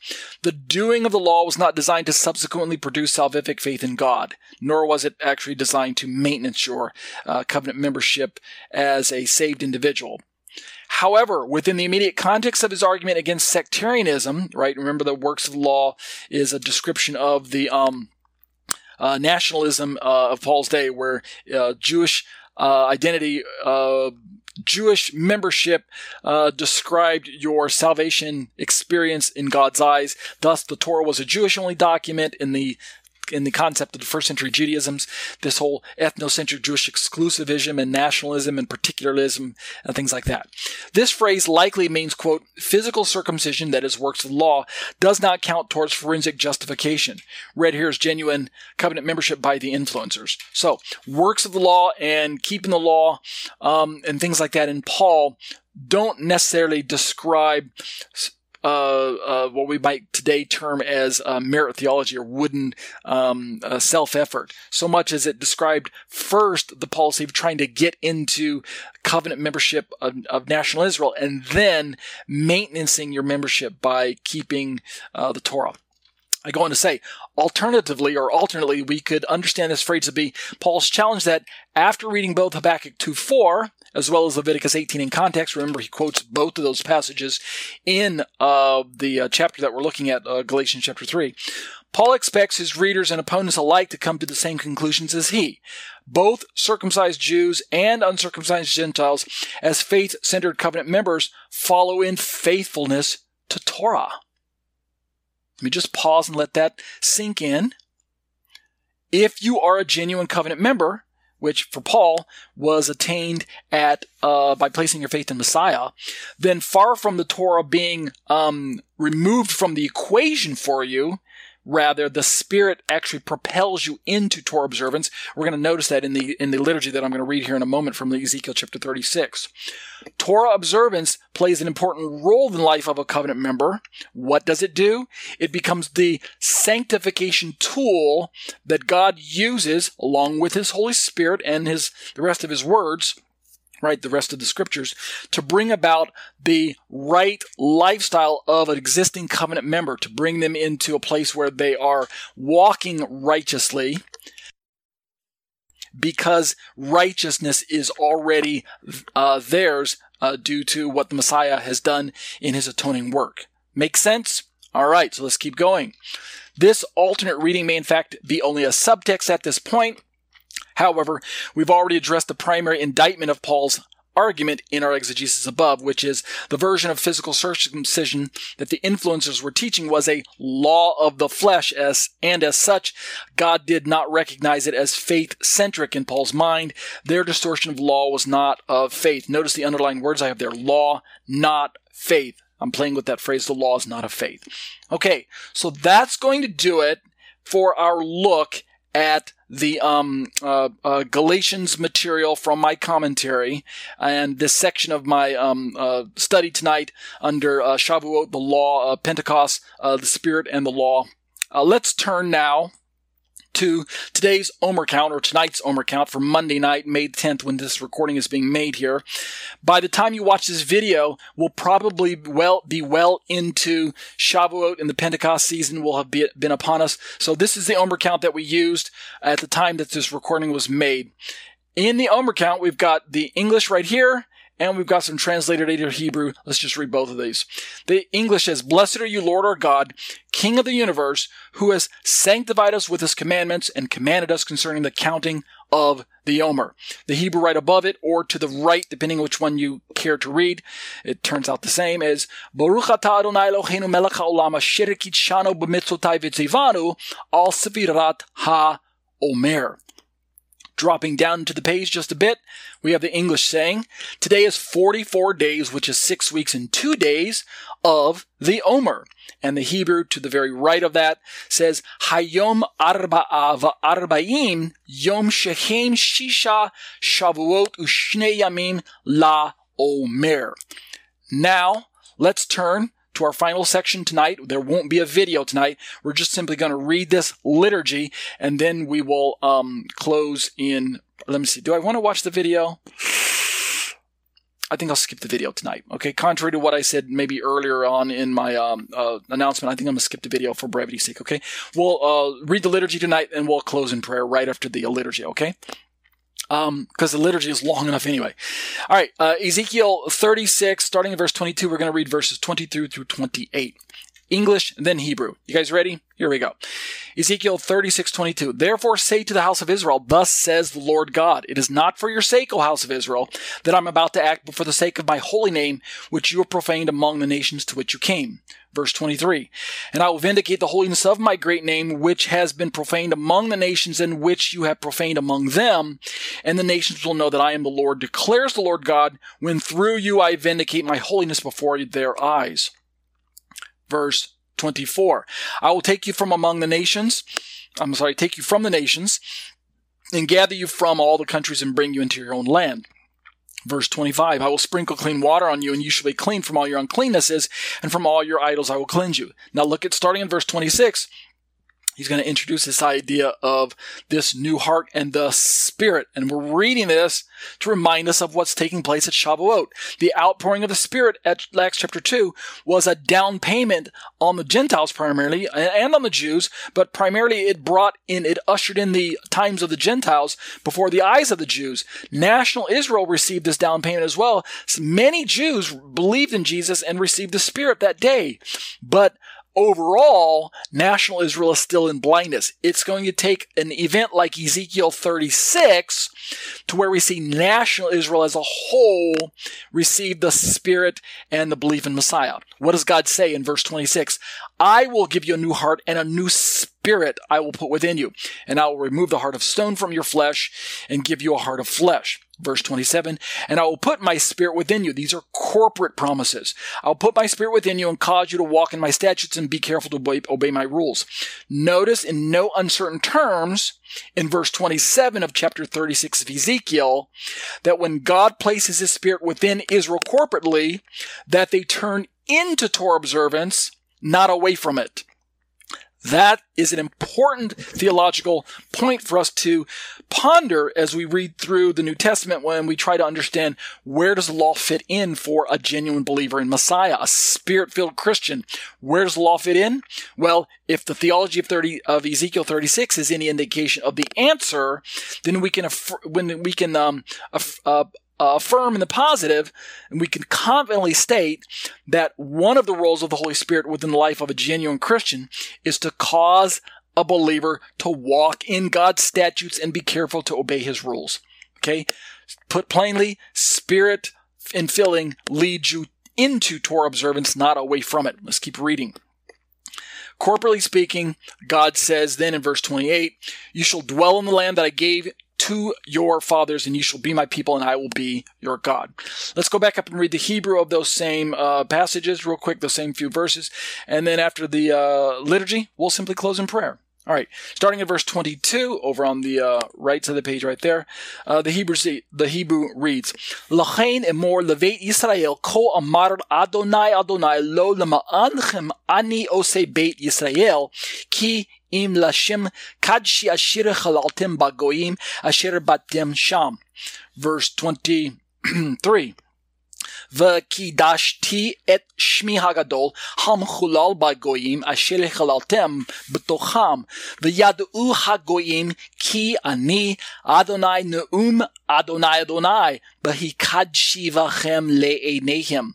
The doing of the law was not designed to subsequently produce salvific faith in God, nor was it actually designed to maintenance your uh, covenant membership as a saved individual. However, within the immediate context of his argument against sectarianism, right? Remember, the works of the law is a description of the um, uh, nationalism uh, of Paul's day, where uh, Jewish uh, identity, uh, Jewish membership uh, described your salvation experience in God's eyes. Thus, the Torah was a Jewish-only document in the in the concept of the first century Judaism's, this whole ethnocentric Jewish exclusivism and nationalism and particularism and things like that. This phrase likely means, quote, physical circumcision, that is works of law, does not count towards forensic justification. Read here is genuine covenant membership by the influencers. So, works of the law and keeping the law um, and things like that in Paul don't necessarily describe uh, uh, what we might today term as uh, merit theology or wooden um, uh, self effort, so much as it described first the policy of trying to get into covenant membership of, of national Israel and then maintaining your membership by keeping the Torah. I go on to say, alternatively or alternately, we could understand this phrase to be Paul's challenge that after reading both Habakkuk 2 4 as well as Leviticus 18 in context, remember he quotes both of those passages in uh, the uh, chapter that we're looking at, uh, Galatians chapter 3. Paul expects his readers and opponents alike to come to the same conclusions as he. Both circumcised Jews and uncircumcised Gentiles, as faith centered covenant members, follow in faithfulness to Torah. Let me just pause and let that sink in. If you are a genuine covenant member, which for Paul was attained at uh, by placing your faith in Messiah, then far from the Torah being um, removed from the equation for you, Rather, the Spirit actually propels you into Torah observance. We're going to notice that in the in the liturgy that I'm going to read here in a moment from Ezekiel chapter 36. Torah observance plays an important role in the life of a covenant member. What does it do? It becomes the sanctification tool that God uses along with His Holy Spirit and His the rest of His words right, the rest of the scriptures, to bring about the right lifestyle of an existing covenant member, to bring them into a place where they are walking righteously because righteousness is already uh, theirs uh, due to what the Messiah has done in his atoning work. Make sense? All right, so let's keep going. This alternate reading may in fact be only a subtext at this point, However, we've already addressed the primary indictment of Paul's argument in our exegesis above, which is the version of physical circumcision that the influencers were teaching was a law of the flesh as, and as such, God did not recognize it as faith centric in Paul's mind. Their distortion of law was not of faith. Notice the underlying words I have there. Law, not faith. I'm playing with that phrase. The law is not of faith. Okay. So that's going to do it for our look at the um, uh, uh, Galatians material from my commentary and this section of my um, uh, study tonight under uh, Shavuot, the law, Pentecost, uh, the Spirit, and the law. Uh, let's turn now to today's Omer count or tonight's Omer count for Monday night, May 10th, when this recording is being made here. By the time you watch this video, we'll probably well be well into Shavuot and the Pentecost season will have been upon us. So this is the Omer count that we used at the time that this recording was made. In the Omer count, we've got the English right here and we've got some translated into Hebrew. Let's just read both of these. The English says, Blessed are you, Lord our God, King of the universe, who has sanctified us with his commandments and commanded us concerning the counting of the Omer. The Hebrew right above it, or to the right, depending on which one you care to read, it turns out the same as Baruch atah Adonai Eloheinu melech haolam asher kitshanu b'mitzvotai v'tzivanu al sefirat ha-omer. Dropping down to the page just a bit, we have the English saying, Today is 44 days, which is six weeks and two days of the Omer. And the Hebrew to the very right of that says, Hayom arba'a arba'im yom shechem shisha shavuot ushne yamim la Omer. Now, let's turn to our final section tonight. There won't be a video tonight. We're just simply going to read this liturgy and then we will um, close in. Let me see. Do I want to watch the video? I think I'll skip the video tonight. Okay, contrary to what I said maybe earlier on in my um, uh, announcement, I think I'm gonna skip the video for brevity's sake. Okay, we'll uh, read the liturgy tonight and we'll close in prayer right after the liturgy. Okay um, because the liturgy is long enough anyway. All right, uh, Ezekiel 36, starting in verse 22, we're going to read verses 22 through 28. English, then Hebrew. You guys ready? Here we go. Ezekiel 36, 22. Therefore say to the house of Israel, Thus says the Lord God, It is not for your sake, O house of Israel, that I'm about to act, but for the sake of my holy name, which you have profaned among the nations to which you came. Verse 23. And I will vindicate the holiness of my great name, which has been profaned among the nations and which you have profaned among them. And the nations will know that I am the Lord, declares the Lord God, when through you I vindicate my holiness before their eyes verse 24. I will take you from among the nations. I'm sorry, take you from the nations and gather you from all the countries and bring you into your own land. Verse 25, I will sprinkle clean water on you and you shall be clean from all your uncleannesses and from all your idols I will cleanse you. Now look at starting in verse 26 he's going to introduce this idea of this new heart and the spirit. And we're reading this to remind us of what's taking place at Shavuot. The outpouring of the spirit at Acts chapter 2 was a down payment on the Gentiles primarily and on the Jews, but primarily it brought in, it ushered in the times of the Gentiles before the eyes of the Jews. National Israel received this down payment as well. Many Jews believed in Jesus and received the spirit that day. But overall, national Israel is still in blindness. It's going to take an event like Ezekiel 36 to where we see national Israel as a whole receive the Spirit and the belief in Messiah. What does God say in verse 26? I will give you a new heart and a new spirit I will put within you, and I will remove the heart of stone from your flesh and give you a heart of flesh. Verse 27, and I will put my spirit within you. These are corporate promises. I'll put my spirit within you and cause you to walk in my statutes and be careful to obey, my rules. Notice in no uncertain terms in verse 27 of chapter 36 of Ezekiel that when God places his spirit within Israel corporately, that they turn into Torah observance, not away from it. That is an important theological point for us to ponder as we read through the New Testament when we try to understand where does the law fit in for a genuine believer in Messiah, a spirit-filled Christian. Where does the law fit in? Well, if the theology of 30 of Ezekiel 36 is any indication of the answer, then we can when we can um, uh, uh, affirm in the positive, and we can confidently state that one of the roles of the Holy Spirit within the life of a genuine Christian is to cause a believer to walk in God's statutes and be careful to obey his rules. Okay? Put plainly, spirit infilling leads you into Torah observance, not away from it. Let's keep reading. Corporately speaking, God says then in verse 28, You shall dwell in the land that I gave to your fathers, and you shall be my people, and I will be your God. Let's go back up and read the Hebrew of those same uh, passages real quick, those same few verses, and then after the uh, liturgy, we'll simply close in prayer. All right, starting at verse 22, over on the uh, right side of the page, right there, uh, the Hebrew the Hebrew reads, "Lachain emor levet Yisrael ko amar Adonai Adonai lo lema'anchem ani ose beit Yisrael ki im lashim kadshi asher chalaltim bagoyim asher batim sham. Verse 23. V'kidashti et shmi hagadol ham chulal bagoyim asher chalaltem b'tocham v'yadu hagoyim ki ani Adonai neum Adonai Adonai b'hikadshi v'chem le'enehim.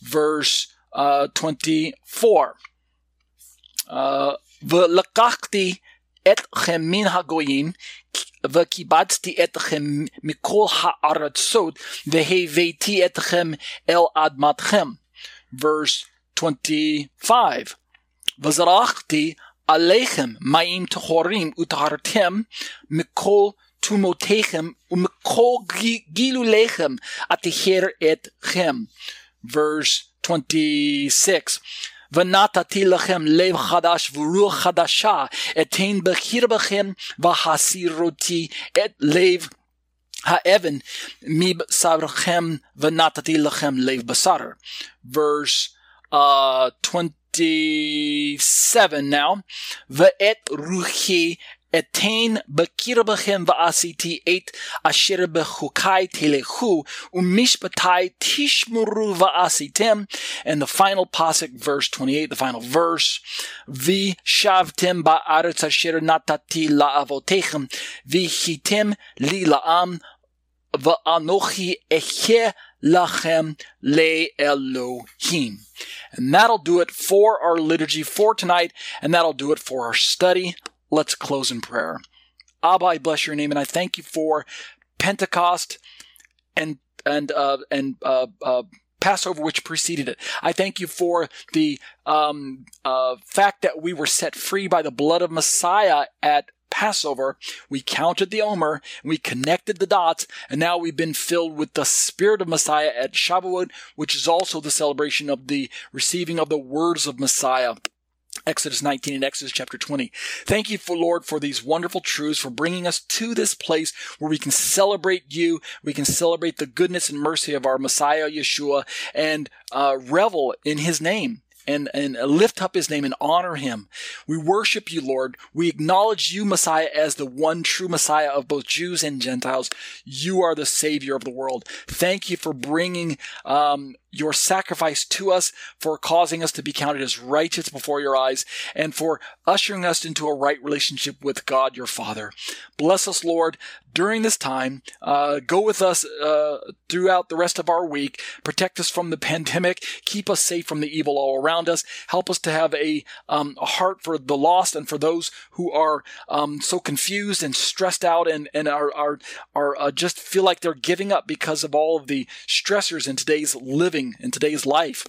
Verse uh, 24. Uh, ולקחתי אתכם מן הגויים וקיבצתי אתכם מכל הארצות והבאתי אתכם אל אדמתכם. verse 25 וזרחתי עליכם מים טהורים וטהרתם מכל tumotechem umkol gilulechem atiher etchem. Verse 26. ונתתי לכם לב חדש ורוח חדשה, אתן בקרבכם והסירותי את לב האבן מבשרכם ונתתי לכם לב בשר. Verse uh, 27 now. ואת רוחי אתן בקרבכם ועשיתי את אשר בחוקי תלכו ומשפטי תשמרו ועשיתם. And the final pasuk, verse 28, the final verse. ושבתם בארץ אשר נתתי לאבותיכם והייתם לי לעם ואנוכי אחיה lachem le Elohim. And that'll do it for our liturgy for tonight, and that'll do it for our study. Let's close in prayer. Abba, I bless your name, and I thank you for Pentecost and and uh, and uh, uh, Passover, which preceded it. I thank you for the um, uh, fact that we were set free by the blood of Messiah at Passover, we counted the Omer, we connected the dots, and now we've been filled with the Spirit of Messiah at Shavuot, which is also the celebration of the receiving of the words of Messiah. Exodus 19 and Exodus chapter 20. Thank you for Lord for these wonderful truths, for bringing us to this place where we can celebrate you, we can celebrate the goodness and mercy of our Messiah Yeshua, and uh, revel in His name and, and lift up his name and honor him. We worship you, Lord. We acknowledge you, Messiah, as the one true Messiah of both Jews and Gentiles. You are the Savior of the world. Thank you for bringing um, your sacrifice to us, for causing us to be counted as righteous before your eyes, and for ushering us into a right relationship with God your Father. Bless us, Lord, during this time. Uh, go with us uh, throughout the rest of our week. Protect us from the pandemic. Keep us safe from the evil all around us. Help us to have a, um, a heart for the lost and for those who are um, so confused and stressed out and, and are, are, are uh, just feel like they're giving up because of all of the stressors in today's living, in today's life.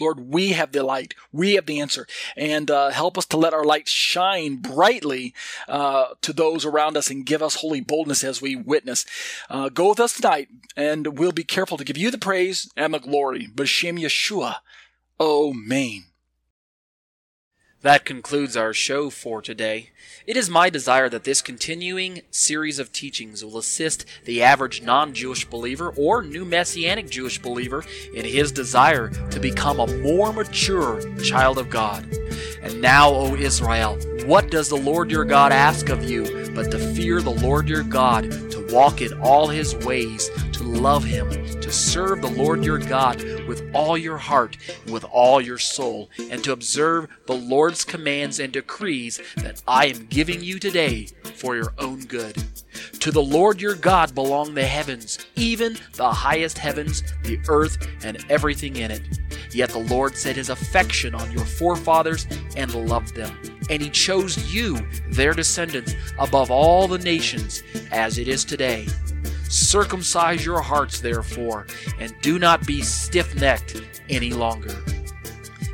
Lord, we have the light. We have the answer. And uh, help us to let our light shine brightly uh, to those around us and give us holy boldness as we witness. Uh, go with us tonight, and we'll be careful to give you the praise and the glory. B'Shem Yeshua. Amen. That concludes our show for today. It is my desire that this continuing series of teachings will assist the average non Jewish believer or new Messianic Jewish believer in his desire to become a more mature child of God. And now, O Israel, what does the Lord your God ask of you but to fear the Lord your God, to walk in all his ways, to love him, to serve the Lord your God with all your heart and with all your soul, and to observe the Commands and decrees that I am giving you today for your own good. To the Lord your God belong the heavens, even the highest heavens, the earth, and everything in it. Yet the Lord set his affection on your forefathers and loved them. And he chose you, their descendants, above all the nations, as it is today. Circumcise your hearts, therefore, and do not be stiff necked any longer.